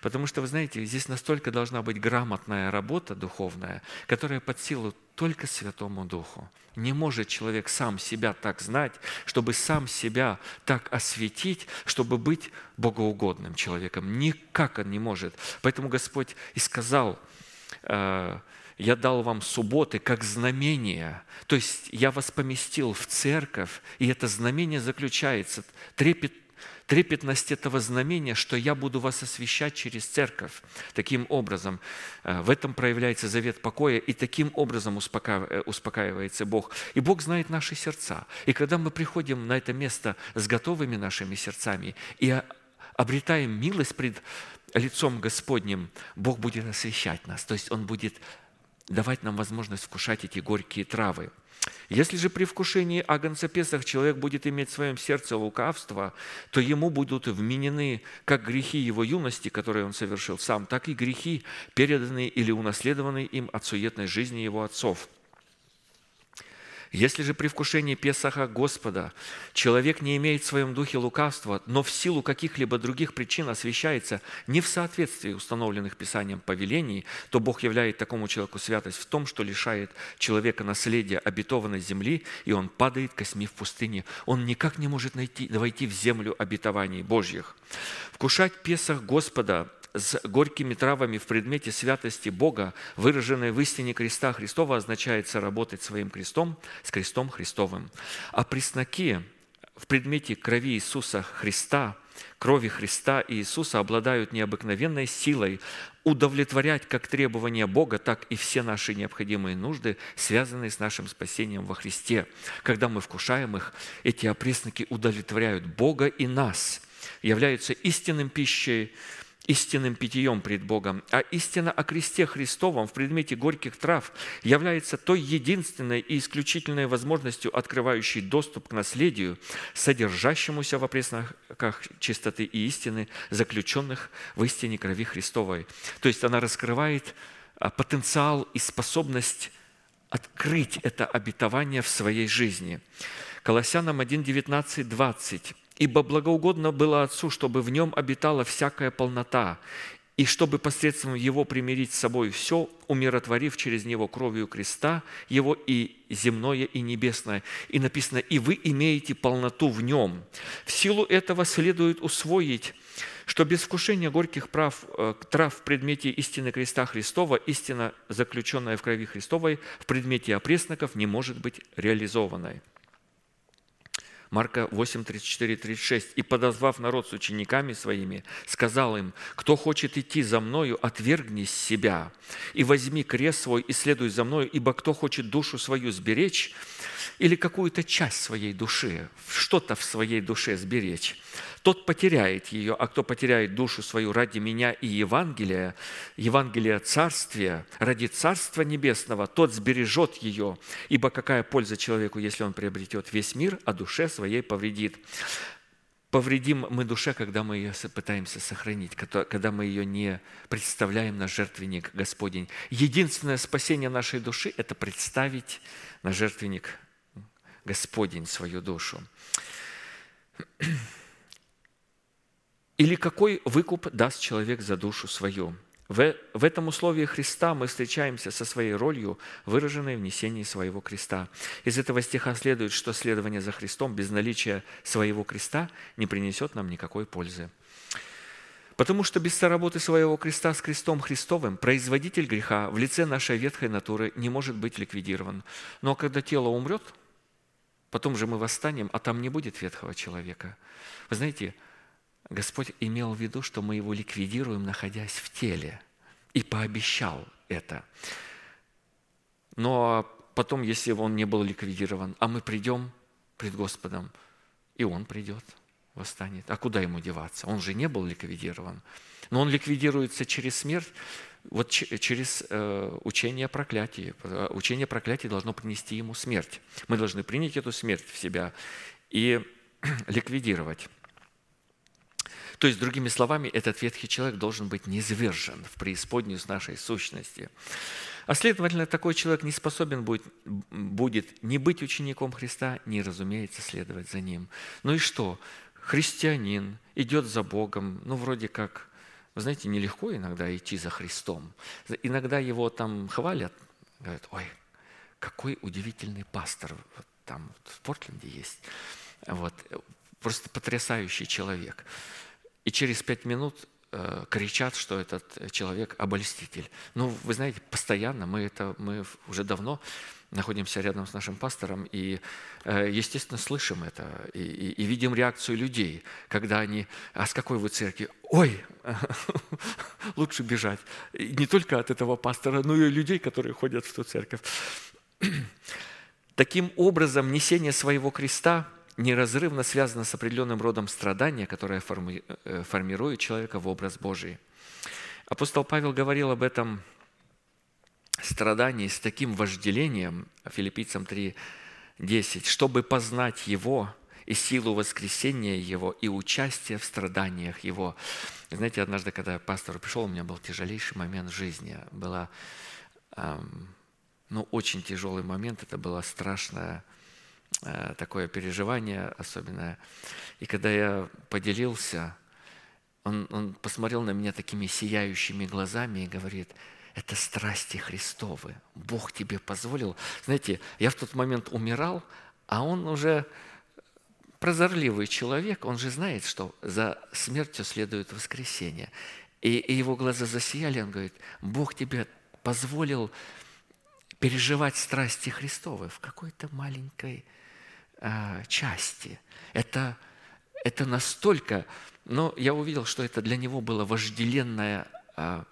Потому что, вы знаете, здесь настолько должна быть грамотная работа духовная, которая под силу только Святому Духу. Не может человек сам себя так знать, чтобы сам себя так осветить, чтобы быть богоугодным человеком. Никак он не может. Поэтому Господь и сказал, э, я дал вам субботы как знамение. То есть я вас поместил в церковь, и это знамение заключается, трепет, трепетность этого знамения, что я буду вас освещать через церковь. Таким образом, э, в этом проявляется завет покоя, и таким образом э, успокаивается Бог. И Бог знает наши сердца. И когда мы приходим на это место с готовыми нашими сердцами и обретаем милость пред лицом Господним, Бог будет освещать нас. То есть Он будет давать нам возможность вкушать эти горькие травы. Если же при вкушении агнца Песах человек будет иметь в своем сердце лукавство, то ему будут вменены как грехи его юности, которые он совершил сам, так и грехи, переданные или унаследованные им от суетной жизни его отцов – если же при вкушении Песаха Господа человек не имеет в своем духе лукавства, но в силу каких-либо других причин освящается не в соответствии установленных Писанием повелений, то Бог являет такому человеку святость в том, что лишает человека наследия обетованной земли, и он падает косьми в пустыне. Он никак не может найти, войти в землю обетований Божьих. Вкушать Песах Господа с горькими травами в предмете святости Бога, выраженной в истине креста Христова, означает соработать своим крестом с крестом Христовым. А пресноки в предмете крови Иисуса Христа, крови Христа и Иисуса обладают необыкновенной силой удовлетворять как требования Бога, так и все наши необходимые нужды, связанные с нашим спасением во Христе. Когда мы вкушаем их, эти опресноки удовлетворяют Бога и нас, являются истинным пищей, истинным питьем пред Богом, а истина о кресте Христовом в предмете горьких трав является той единственной и исключительной возможностью, открывающей доступ к наследию, содержащемуся в опресноках чистоты и истины, заключенных в истине крови Христовой. То есть она раскрывает а, потенциал и способность открыть это обетование в своей жизни. Колоссянам 1, 19, 20. Ибо благоугодно было Отцу, чтобы в нем обитала всякая полнота, и чтобы посредством Его примирить с собой все, умиротворив через Него кровью креста Его и земное, и небесное. И написано, и вы имеете полноту в Нем. В силу этого следует усвоить, что без вкушения горьких прав, э, трав в предмете истины креста Христова, истина, заключенная в крови Христовой, в предмете опресноков не может быть реализованной. Марка 8, 34, 36. «И, подозвав народ с учениками своими, сказал им, кто хочет идти за мною, отвергнись себя, и возьми крест свой, и следуй за мною, ибо кто хочет душу свою сберечь, или какую-то часть своей души, что-то в своей душе сберечь, тот потеряет ее, а кто потеряет душу свою ради меня и Евангелия, Евангелия Царствия, ради Царства Небесного, тот сбережет ее, ибо какая польза человеку, если он приобретет весь мир, а душе своей повредит. повредим мы душе, когда мы ее пытаемся сохранить, когда мы ее не представляем на жертвенник Господень. Единственное спасение нашей души – это представить на жертвенник Господень свою душу. Или какой выкуп даст человек за душу свою? В, этом условии Христа мы встречаемся со своей ролью, выраженной в несении своего креста. Из этого стиха следует, что следование за Христом без наличия своего креста не принесет нам никакой пользы. Потому что без соработы своего креста с крестом Христовым производитель греха в лице нашей ветхой натуры не может быть ликвидирован. Но когда тело умрет, потом же мы восстанем, а там не будет ветхого человека. Вы знаете, Господь имел в виду, что мы его ликвидируем, находясь в теле, и пообещал это. Но потом, если он не был ликвидирован, а мы придем пред Господом, и он придет, восстанет. А куда ему деваться? Он же не был ликвидирован. Но он ликвидируется через смерть, вот через э, учение о проклятии. Учение о проклятии должно принести ему смерть. Мы должны принять эту смерть в себя и <clears throat> ликвидировать. То есть, другими словами, этот ветхий человек должен быть низвержен в преисподнюю с нашей сущности. А следовательно, такой человек не способен будет, будет ни быть учеником Христа, ни, разумеется, следовать за ним. Ну и что? Христианин идет за Богом, ну, вроде как, вы знаете, нелегко иногда идти за Христом. Иногда его там хвалят, говорят, ой, какой удивительный пастор, вот там вот в Портленде есть, вот, просто потрясающий человек и через пять минут э, кричат, что этот человек обольститель. Ну, вы знаете, постоянно мы это, мы уже давно находимся рядом с нашим пастором и, э, естественно, слышим это и, и, и видим реакцию людей, когда они, а с какой вы церкви? Ой, <laughs> лучше бежать. Не только от этого пастора, но и людей, которые ходят в ту церковь. <clears throat> Таким образом, несение своего креста – неразрывно связано с определенным родом страдания, которое э, формирует человека в образ Божий. Апостол Павел говорил об этом страдании с таким вожделением, филиппийцам 3:10, чтобы познать Его и силу воскресения Его, и участие в страданиях Его. Знаете, однажды, когда пастору пришел, у меня был тяжелейший момент в жизни. Была, эм, ну, очень тяжелый момент, это была страшная такое переживание особенное. И когда я поделился, он, он посмотрел на меня такими сияющими глазами и говорит, это страсти Христовы. Бог тебе позволил. Знаете, я в тот момент умирал, а он уже прозорливый человек, он же знает, что за смертью следует воскресение. И, и его глаза засияли, он говорит, Бог тебе позволил переживать страсти Христовы в какой-то маленькой а, части. Это, это настолько... Но я увидел, что это для него было вожделенное... А,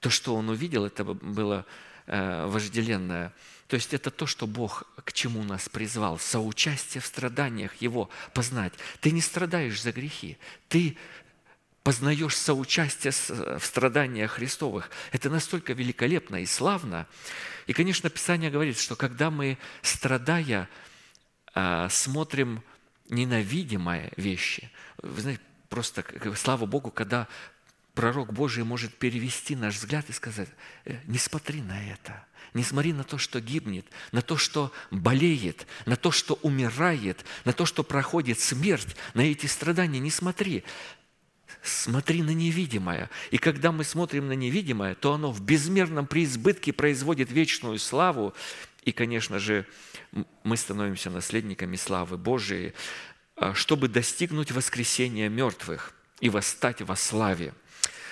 то, что он увидел, это было а, вожделенное. То есть это то, что Бог к чему нас призвал, соучастие в страданиях Его познать. Ты не страдаешь за грехи, ты познаешь соучастие в страданиях Христовых. Это настолько великолепно и славно. И, конечно, Писание говорит, что когда мы, страдая, смотрим ненавидимые вещи. Вы знаете, просто слава Богу, когда пророк Божий может перевести наш взгляд и сказать, «Э, не смотри на это, не смотри на то, что гибнет, на то, что болеет, на то, что умирает, на то, что проходит смерть, на эти страдания, не смотри. Смотри на невидимое. И когда мы смотрим на невидимое, то оно в безмерном преизбытке производит вечную славу и, конечно же, мы становимся наследниками славы Божией, а, чтобы достигнуть воскресения мертвых и восстать во славе.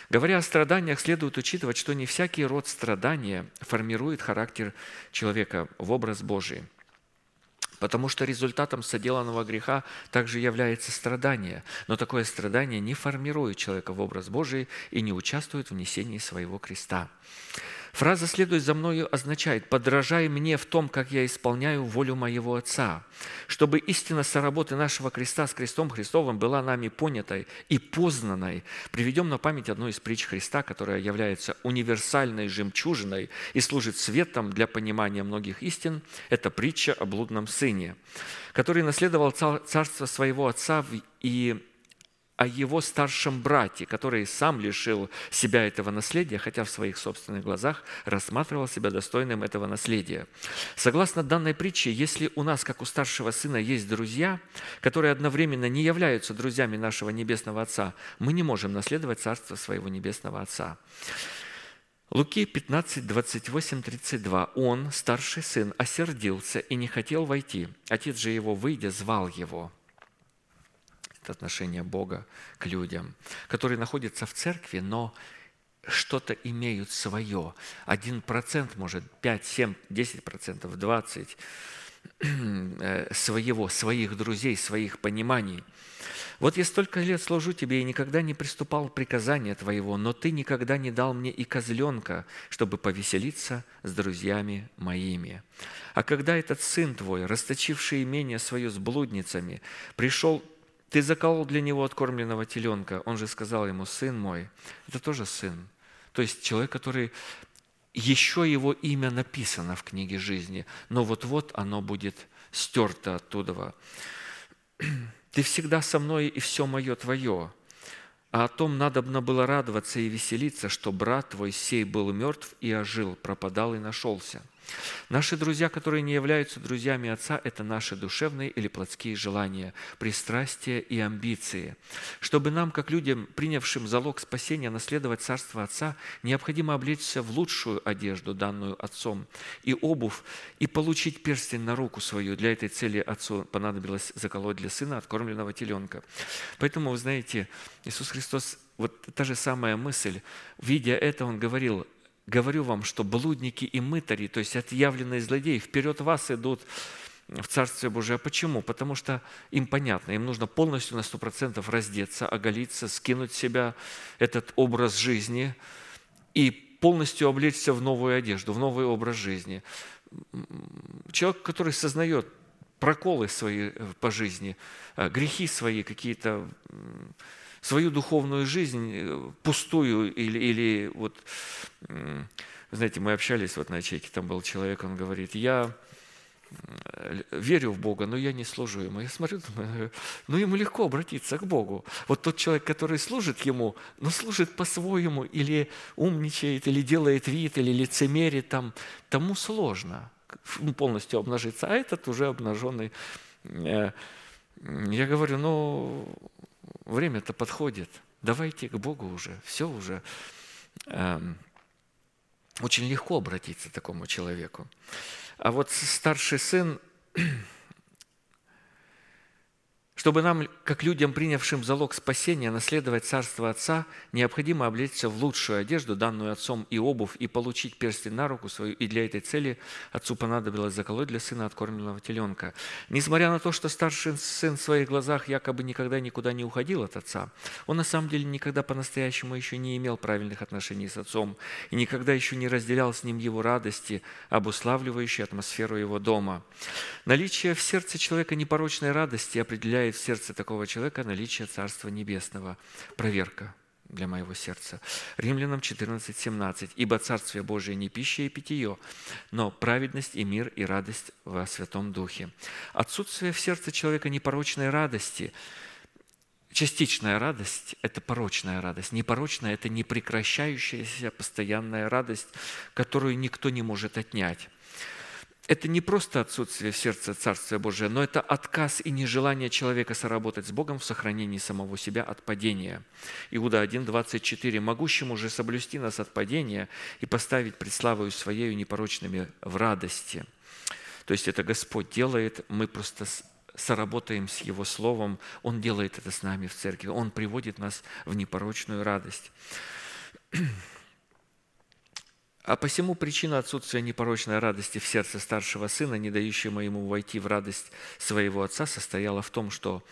Говоря о страданиях, следует учитывать, что не всякий род страдания формирует характер человека в образ Божий – потому что результатом соделанного греха также является страдание. Но такое страдание не формирует человека в образ Божий и не участвует в несении своего креста. Фраза «следуй за мною» означает «подражай мне в том, как я исполняю волю моего Отца», чтобы истина соработы нашего креста с крестом Христовым была нами понятой и познанной. Приведем на память одну из притч Христа, которая является универсальной жемчужиной и служит светом для понимания многих истин. Это притча о блудном сыне, который наследовал царство своего отца и о его старшем брате, который сам лишил себя этого наследия, хотя в своих собственных глазах рассматривал себя достойным этого наследия. Согласно данной притче, если у нас, как у старшего сына, есть друзья, которые одновременно не являются друзьями нашего Небесного Отца, мы не можем наследовать Царство своего Небесного Отца. Луки 15, 28, 32. Он, старший сын, осердился и не хотел войти. Отец же его, выйдя, звал его. Это отношение Бога к людям, которые находятся в церкви, но что-то имеют свое. Один процент, может, 5, 7, 10 процентов, 20 своего, своих друзей, своих пониманий – вот я столько лет служу тебе и никогда не приступал к приказания твоего, но ты никогда не дал мне и козленка, чтобы повеселиться с друзьями моими. А когда этот сын твой, расточивший имение свое с блудницами, пришел ты заколол для него откормленного теленка. Он же сказал ему, сын мой, это тоже сын. То есть человек, который еще его имя написано в книге жизни, но вот-вот оно будет стерто оттуда. <clears throat> Ты всегда со мной, и все мое твое. А о том надобно было радоваться и веселиться, что брат твой сей был мертв и ожил, пропадал и нашелся. Наши друзья, которые не являются друзьями Отца, это наши душевные или плотские желания, пристрастия и амбиции. Чтобы нам, как людям, принявшим залог спасения, наследовать Царство Отца, необходимо облечься в лучшую одежду, данную Отцом, и обувь, и получить перстень на руку свою. Для этой цели Отцу понадобилось заколоть для Сына откормленного теленка. Поэтому, вы знаете, Иисус Христос вот та же самая мысль. Видя это, Он говорил, говорю вам, что блудники и мытари, то есть отъявленные злодеи, вперед вас идут в Царствие Божие. А почему? Потому что им понятно, им нужно полностью на 100% раздеться, оголиться, скинуть себя этот образ жизни и полностью облечься в новую одежду, в новый образ жизни. Человек, который сознает проколы свои э, по жизни, э, грехи свои какие-то, свою духовную жизнь э, пустую или, или вот, знаете, мы общались вот на ячейке, там был человек, он говорит, я верю в Бога, но я не служу Ему. Я смотрю, думаю, <laughs> ну ему легко обратиться к Богу. Вот тот человек, который служит Ему, но служит по-своему, или умничает, или делает вид, или лицемерит, там, тому сложно полностью обнажиться, а этот уже обнаженный. Э, я говорю, ну, время-то подходит, давайте к Богу уже, все уже. Эм, очень легко обратиться к такому человеку. А вот старший сын чтобы нам, как людям, принявшим залог спасения, наследовать Царство Отца, необходимо облечься в лучшую одежду, данную Отцом, и обувь, и получить перстень на руку свою. И для этой цели Отцу понадобилось заколоть для сына откормленного теленка. Несмотря на то, что старший сын в своих глазах якобы никогда никуда не уходил от Отца, он на самом деле никогда по-настоящему еще не имел правильных отношений с Отцом и никогда еще не разделял с ним его радости, обуславливающей атмосферу его дома. Наличие в сердце человека непорочной радости определяет в сердце такого человека наличие Царства Небесного. Проверка для моего сердца. Римлянам 14, 17. «Ибо Царствие Божие не пища и питье, но праведность и мир и радость во Святом Духе». Отсутствие в сердце человека непорочной радости – Частичная радость – это порочная радость. Непорочная – это непрекращающаяся постоянная радость, которую никто не может отнять это не просто отсутствие в сердце Царствия Божия, но это отказ и нежелание человека соработать с Богом в сохранении самого себя от падения. Иуда 1, 24. «Могущему же соблюсти нас от падения и поставить пред славою Своею непорочными в радости». То есть это Господь делает, мы просто соработаем с Его Словом, Он делает это с нами в церкви, Он приводит нас в непорочную радость. А посему причина отсутствия непорочной радости в сердце старшего сына, не дающего ему войти в радость своего отца, состояла в том, что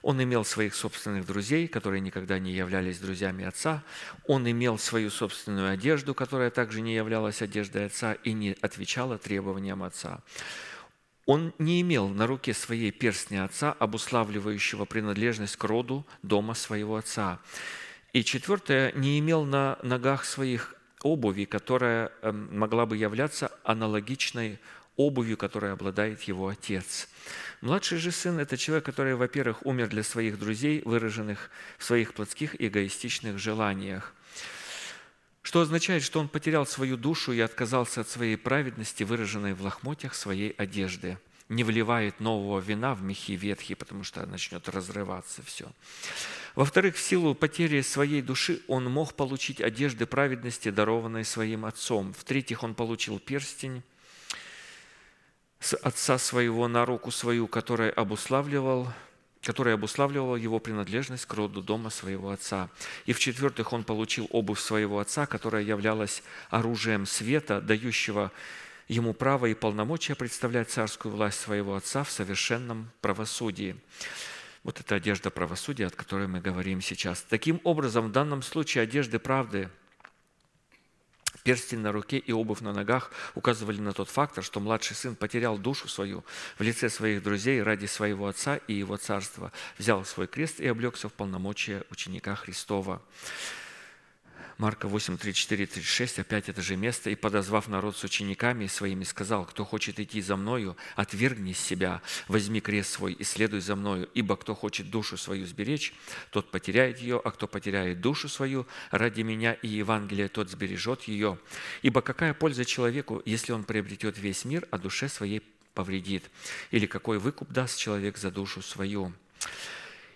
он имел своих собственных друзей, которые никогда не являлись друзьями отца. Он имел свою собственную одежду, которая также не являлась одеждой отца и не отвечала требованиям отца. Он не имел на руке своей перстня отца, обуславливающего принадлежность к роду дома своего отца. И четвертое, не имел на ногах своих обуви, которая эм, могла бы являться аналогичной обувью, которой обладает его отец. Младший же сын – это человек, который, во-первых, умер для своих друзей, выраженных в своих плотских эгоистичных желаниях. Что означает, что он потерял свою душу и отказался от своей праведности, выраженной в лохмотьях своей одежды. Не вливает нового вина в мехи ветхие, потому что начнет разрываться все. Во-вторых, в силу потери своей души он мог получить одежды праведности, дарованные своим отцом. В-третьих, он получил перстень с отца своего на руку свою, который обуславливал который обуславливал его принадлежность к роду дома своего отца. И в-четвертых, он получил обувь своего отца, которая являлась оружием света, дающего ему право и полномочия представлять царскую власть своего отца в совершенном правосудии. Вот это одежда правосудия, от которой мы говорим сейчас. Таким образом, в данном случае одежды правды – Перстень на руке и обувь на ногах указывали на тот фактор, что младший сын потерял душу свою в лице своих друзей ради своего отца и его царства, взял свой крест и облегся в полномочия ученика Христова. Марка 8, 34, 36, опять это же место. «И, подозвав народ с учениками своими, сказал, кто хочет идти за мною, отвергни себя, возьми крест свой и следуй за мною, ибо кто хочет душу свою сберечь, тот потеряет ее, а кто потеряет душу свою ради меня и Евангелия, тот сбережет ее. Ибо какая польза человеку, если он приобретет весь мир, а душе своей повредит? Или какой выкуп даст человек за душу свою?»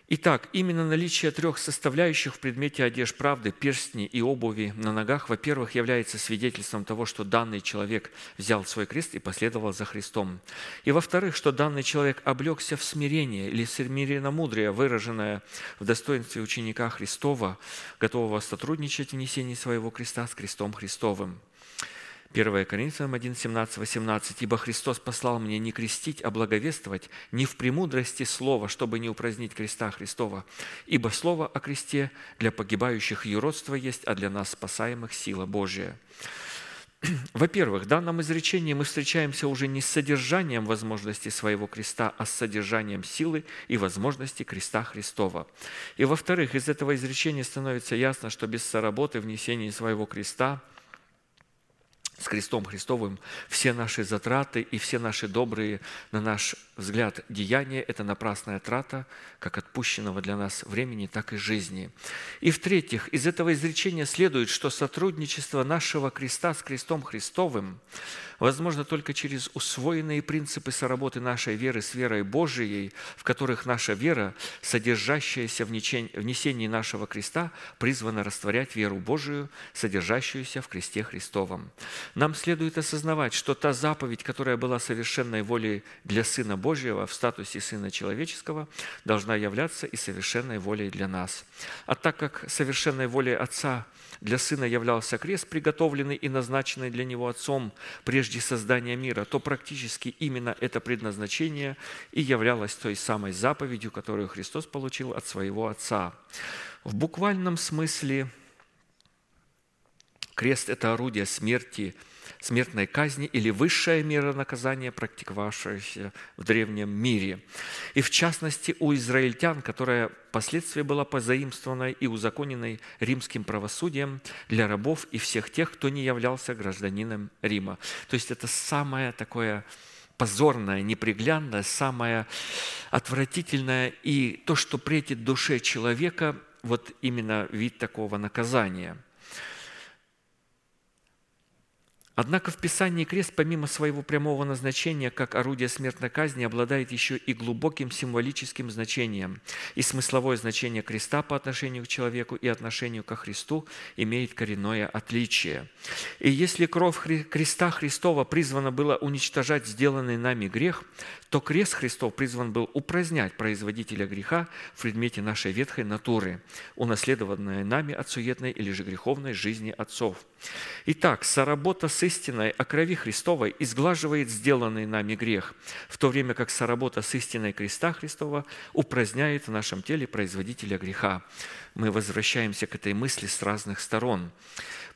Итак, именно наличие трех составляющих в предмете одежд правды, перстни и обуви на ногах, во-первых, является свидетельством того, что данный человек взял свой крест и последовал за Христом. И во-вторых, что данный человек облегся в смирение или смиренно-мудрее, выраженное в достоинстве ученика Христова, готового сотрудничать в несении своего креста с крестом Христовым. 1 Коринфянам 1, 17, 18. «Ибо Христос послал мне не крестить, а благовествовать, не в премудрости слова, чтобы не упразднить креста Христова. Ибо слово о кресте для погибающих юродство есть, а для нас спасаемых сила Божия». <clears throat> Во-первых, в данном изречении мы встречаемся уже не с содержанием возможности своего креста, а с содержанием силы и возможности креста Христова. И во-вторых, из этого изречения становится ясно, что без соработы внесения своего креста – с крестом Христовым все наши затраты и все наши добрые, на наш взгляд, деяния – это напрасная трата, как отпущенного для нас времени, так и жизни. И в-третьих, из этого изречения следует, что сотрудничество нашего креста с крестом Христовым возможно только через усвоенные принципы соработы нашей веры с верой Божией, в которых наша вера, содержащаяся в несении нашего креста, призвана растворять веру Божию, содержащуюся в кресте Христовом. Нам следует осознавать, что та заповедь, которая была совершенной волей для Сына Божьего в статусе Сына Человеческого, должна являться и совершенной волей для нас. А так как совершенной волей Отца для Сына являлся крест, приготовленный и назначенный для Него Отцом прежде создания мира, то практически именно это предназначение и являлось той самой заповедью, которую Христос получил от Своего Отца. В буквальном смысле крест – это орудие смерти – смертной казни или высшая мера наказания, практиковавшаяся в древнем мире. И в частности у израильтян, которая впоследствии была позаимствованной и узаконенной римским правосудием для рабов и всех тех, кто не являлся гражданином Рима. То есть это самое такое позорное, неприглядное, самое отвратительное и то, что претит душе человека, вот именно вид такого наказания – Однако в Писании крест, помимо своего прямого назначения как орудие смертной казни, обладает еще и глубоким символическим значением. И смысловое значение креста по отношению к человеку и отношению ко Христу имеет коренное отличие. И если кровь креста Христова призвана была уничтожать сделанный нами грех, то крест Христов призван был упразднять производителя греха в предмете нашей ветхой натуры, унаследованной нами от суетной или же греховной жизни отцов. Итак, соработа с истиной о крови Христовой изглаживает сделанный нами грех, в то время как соработа с истиной креста Христова упраздняет в нашем теле производителя греха. Мы возвращаемся к этой мысли с разных сторон.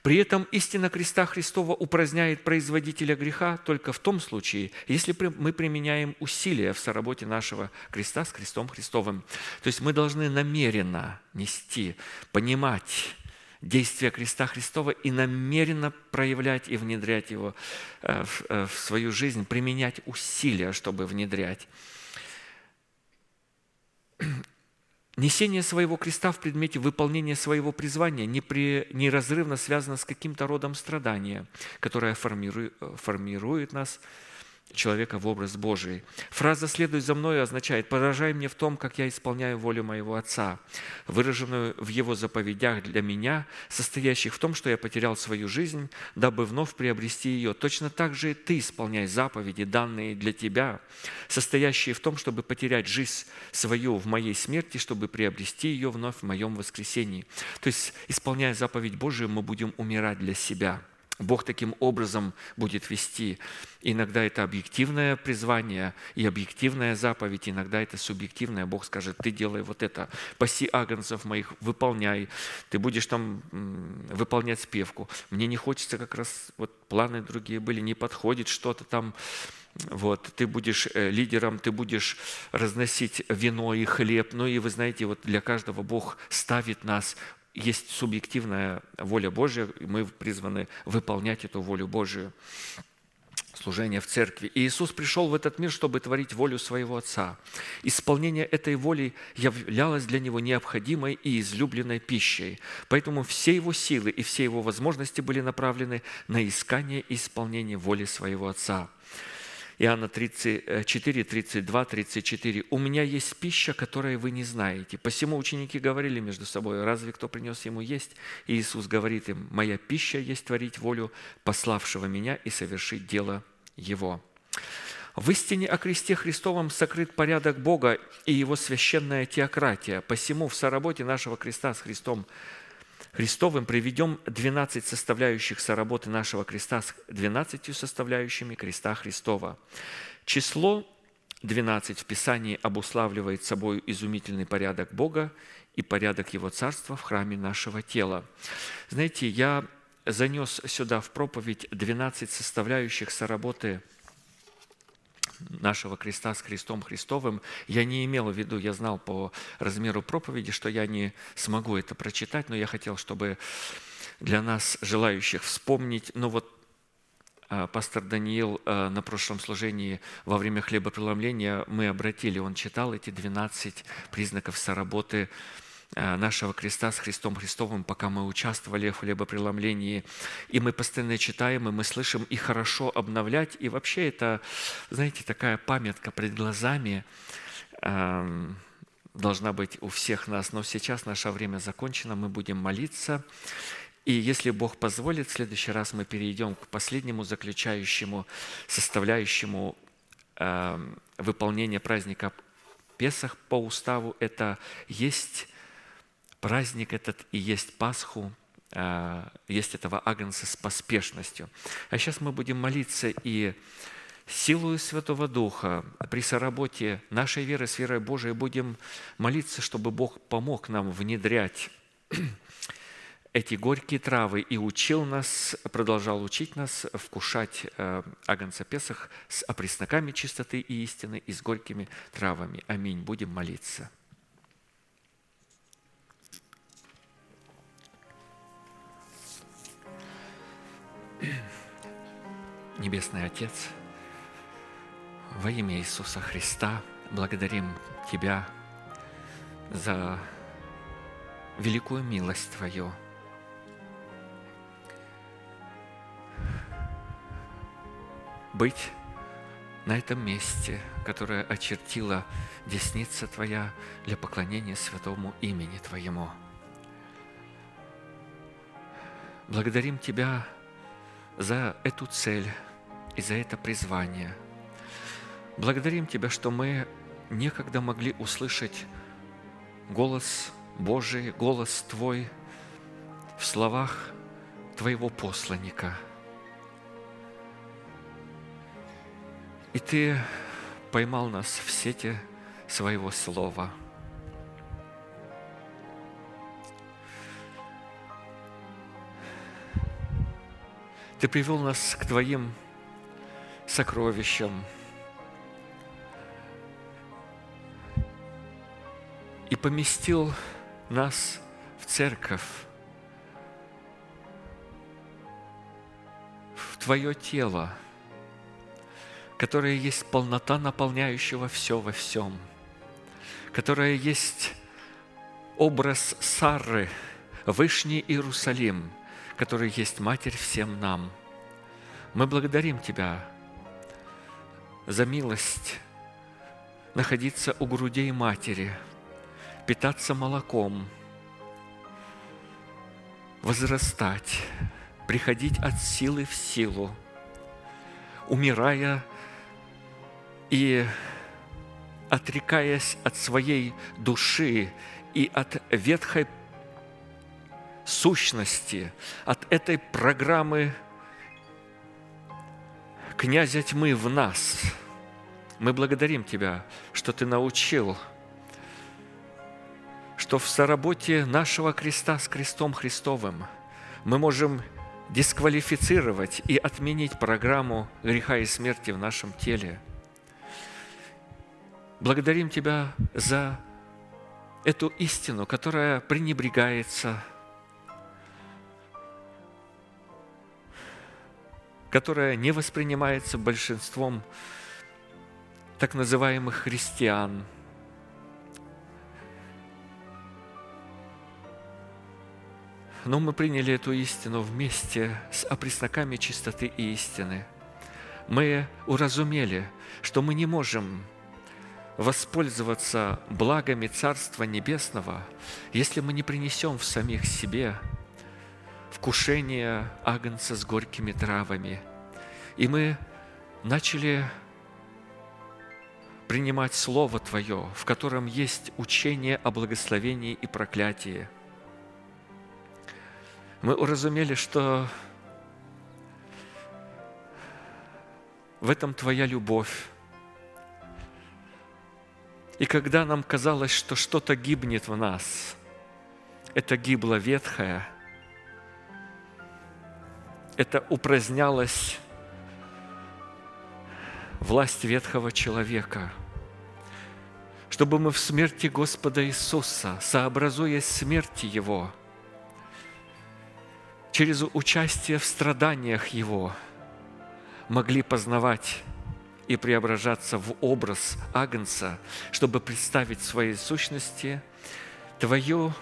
При этом истина креста Христова упраздняет производителя греха только в том случае, если мы применяем усилия в соработе нашего креста с крестом Христовым. То есть мы должны намеренно нести, понимать, действия креста Христова и намеренно проявлять и внедрять его э, э, в свою жизнь, применять усилия, чтобы внедрять. <clears throat> Несение своего креста в предмете выполнения своего призвания неразрывно связано с каким-то родом страдания, которое формирует, формирует нас человека в образ Божий. Фраза «следуй за мной» означает «поражай мне в том, как я исполняю волю моего Отца», выраженную в Его заповедях для меня, состоящих в том, что я потерял свою жизнь, дабы вновь приобрести ее. Точно так же и ты исполняй заповеди, данные для тебя, состоящие в том, чтобы потерять жизнь свою в моей смерти, чтобы приобрести ее вновь в моем воскресении. То есть, исполняя заповедь Божию, мы будем умирать для себя – Бог таким образом будет вести. Иногда это объективное призвание и объективная заповедь, иногда это субъективное. Бог скажет, ты делай вот это, паси агнцев моих, выполняй. Ты будешь там выполнять спевку. Мне не хочется как раз, вот планы другие были, не подходит что-то там, вот, ты будешь э, лидером, ты будешь разносить вино и хлеб. Ну и вы знаете, вот для каждого Бог ставит нас есть субъективная воля Божья, и мы призваны выполнять эту волю Божию служение в церкви. И Иисус пришел в этот мир, чтобы творить волю своего Отца. Исполнение этой воли являлось для Него необходимой и излюбленной пищей. Поэтому все Его силы и все Его возможности были направлены на искание и исполнение воли своего Отца. Иоанна 34, 32, 34. «У меня есть пища, которую вы не знаете». Посему ученики говорили между собой, «Разве кто принес ему есть?» И Иисус говорит им, «Моя пища есть творить волю пославшего меня и совершить дело Его». В истине о кресте Христовом сокрыт порядок Бога и Его священная теократия. Посему в соработе нашего креста с Христом Христовым приведем 12 составляющих соработы нашего креста с 12 составляющими креста Христова. Число 12 в Писании обуславливает собой изумительный порядок Бога и порядок Его Царства в храме нашего тела. Знаете, я занес сюда в проповедь 12 составляющих соработы нашего креста с крестом Христовым, я не имел в виду, я знал по размеру проповеди, что я не смогу это прочитать, но я хотел, чтобы для нас, желающих вспомнить, ну вот а, пастор Даниил а, на прошлом служении во время хлебопреломления мы обратили, он читал эти 12 признаков соработы нашего креста с Христом Христовым, пока мы участвовали в хлебопреломлении. И мы постоянно читаем, и мы слышим, и хорошо обновлять. И вообще это, знаете, такая памятка пред глазами эм, должна быть у всех нас. Но сейчас наше время закончено, мы будем молиться. И если Бог позволит, в следующий раз мы перейдем к последнему заключающему, составляющему э, выполнения праздника Песах по уставу. Это есть праздник этот и есть Пасху, а, есть этого агнца с поспешностью. А сейчас мы будем молиться и силою Святого Духа при соработе нашей веры с верой Божией будем молиться, чтобы Бог помог нам внедрять <clears throat> эти горькие травы и учил нас, продолжал учить нас вкушать э, агнца Песах с опресноками чистоты и истины и с горькими травами. Аминь. Будем молиться. Небесный Отец, во имя Иисуса Христа благодарим Тебя за великую милость Твою. Быть на этом месте, которое очертила десница Твоя для поклонения святому имени Твоему. Благодарим Тебя за эту цель, и за это призвание. Благодарим Тебя, что мы некогда могли услышать голос Божий, голос Твой в словах Твоего посланника. И Ты поймал нас в сети Своего Слова. Ты привел нас к Твоим сокровищем. И поместил нас в церковь, в Твое тело, которое есть полнота наполняющего все во всем, которое есть образ Сары, Вышний Иерусалим, который есть Матерь всем нам. Мы благодарим Тебя, за милость находиться у грудей Матери, питаться молоком, возрастать, приходить от силы в силу, умирая и отрекаясь от своей души и от ветхой сущности, от этой программы князя тьмы в нас. Мы благодарим Тебя, что Ты научил, что в соработе нашего креста с крестом Христовым мы можем дисквалифицировать и отменить программу греха и смерти в нашем теле. Благодарим Тебя за эту истину, которая пренебрегается, которая не воспринимается большинством так называемых христиан. Но мы приняли эту истину вместе с опресноками чистоты и истины. Мы уразумели, что мы не можем воспользоваться благами Царства Небесного, если мы не принесем в самих себе вкушение агнца с горькими травами. И мы начали принимать Слово Твое, в котором есть учение о благословении и проклятии. Мы уразумели, что в этом Твоя любовь, и когда нам казалось, что что-то гибнет в нас, это гибло ветхое, это упразднялась власть ветхого человека, чтобы мы в смерти Господа Иисуса, сообразуясь смерти Его, через участие в страданиях Его, могли познавать и преображаться в образ Агнца, чтобы представить в своей сущности Твою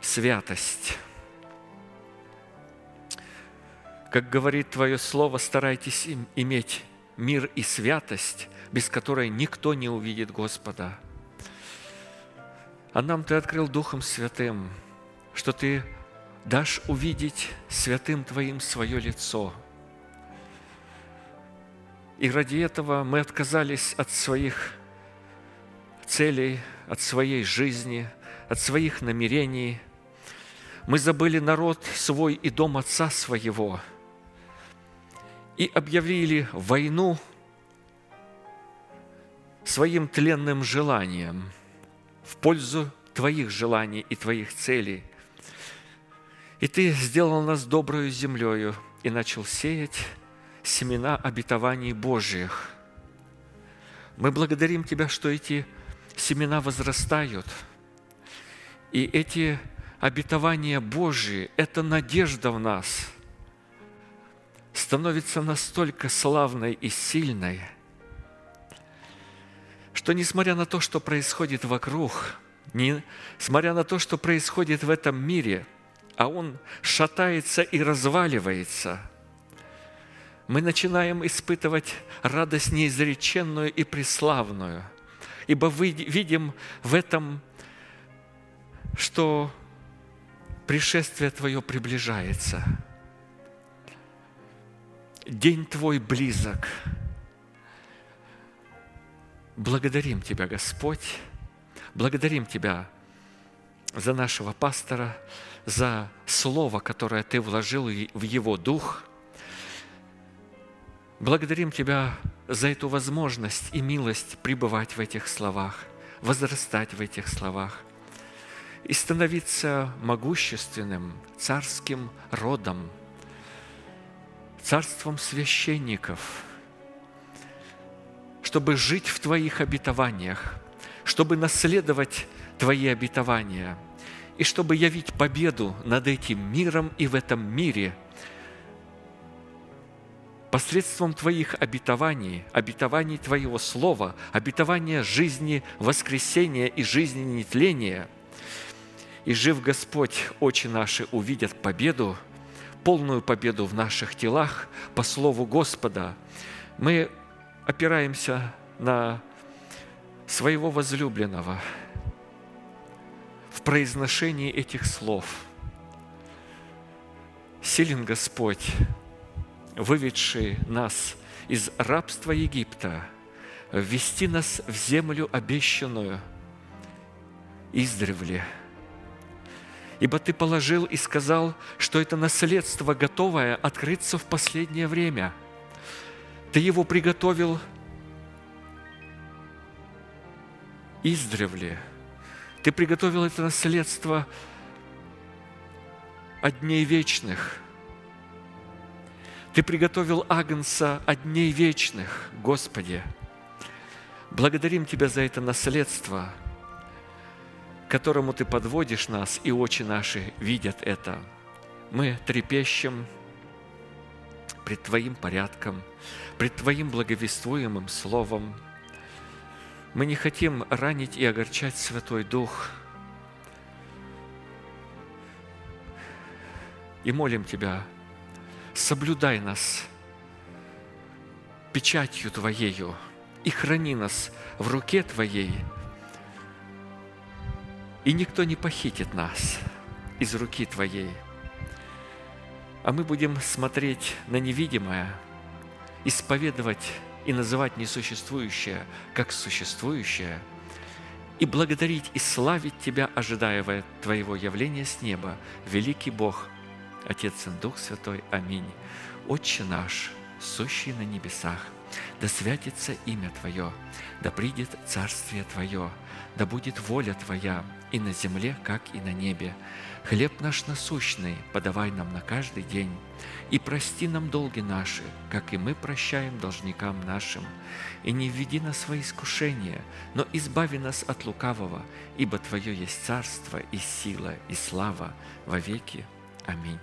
святость. Как говорит Твое Слово, старайтесь иметь мир и святость, без которой никто не увидит Господа. А нам Ты открыл Духом Святым, что Ты дашь увидеть святым Твоим свое лицо – и ради этого мы отказались от своих целей, от своей жизни, от своих намерений. Мы забыли народ свой и дом отца своего и объявили войну своим тленным желанием в пользу Твоих желаний и Твоих целей. И Ты сделал нас добрую землею и начал сеять семена обетований Божьих. Мы благодарим Тебя, что эти семена возрастают, и эти обетования Божьи, эта надежда в нас становится настолько славной и сильной, что несмотря на то, что происходит вокруг, несмотря на то, что происходит в этом мире, а он шатается и разваливается – мы начинаем испытывать радость неизреченную и преславную, ибо видим в этом, что пришествие Твое приближается. День Твой близок. Благодарим Тебя, Господь, благодарим Тебя за нашего пастора, за слово, которое Ты вложил в его дух – Благодарим Тебя за эту возможность и милость пребывать в этих словах, возрастать в этих словах и становиться могущественным царским родом, царством священников, чтобы жить в Твоих обетованиях, чтобы наследовать Твои обетования и чтобы явить победу над этим миром и в этом мире – посредством Твоих обетований, обетований Твоего Слова, обетования жизни, воскресения и жизни нетления. И жив Господь, очи наши увидят победу, полную победу в наших телах по Слову Господа. Мы опираемся на своего возлюбленного в произношении этих слов. Силен Господь, выведший нас из рабства Египта, ввести нас в землю обещанную издревле. Ибо Ты положил и сказал, что это наследство готовое открыться в последнее время. Ты его приготовил издревле. Ты приготовил это наследство от дней вечных – ты приготовил Агнца от дней вечных, Господи. Благодарим Тебя за это наследство, которому Ты подводишь нас, и очи наши видят это. Мы трепещем пред Твоим порядком, пред Твоим благовествуемым словом. Мы не хотим ранить и огорчать Святой Дух. И молим Тебя, соблюдай нас печатью Твоею и храни нас в руке Твоей, и никто не похитит нас из руки Твоей. А мы будем смотреть на невидимое, исповедовать и называть несуществующее как существующее, и благодарить и славить Тебя, ожидая Твоего явления с неба, великий Бог – Отец и Дух Святой. Аминь. Отче наш, сущий на небесах, да святится имя Твое, да придет Царствие Твое, да будет воля Твоя и на земле, как и на небе. Хлеб наш насущный подавай нам на каждый день, и прости нам долги наши, как и мы прощаем должникам нашим. И не введи нас во искушение, но избави нас от лукавого, ибо Твое есть царство и сила и слава во веки. Аминь.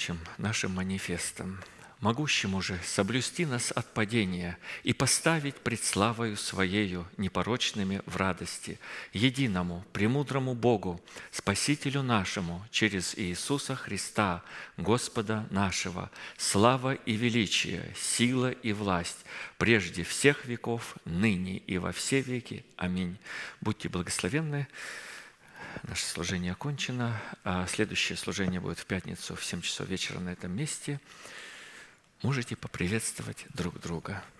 Закончим нашим манифестом могущему же соблюсти нас от падения и поставить пред славою Своею непорочными в радости, единому, премудрому Богу, Спасителю нашему, через Иисуса Христа, Господа нашего, слава и величие, сила и власть, прежде всех веков, ныне и во все веки. Аминь. Будьте благословенны. Наше служение окончено. А следующее служение будет в пятницу в 7 часов вечера на этом месте можете поприветствовать друг друга –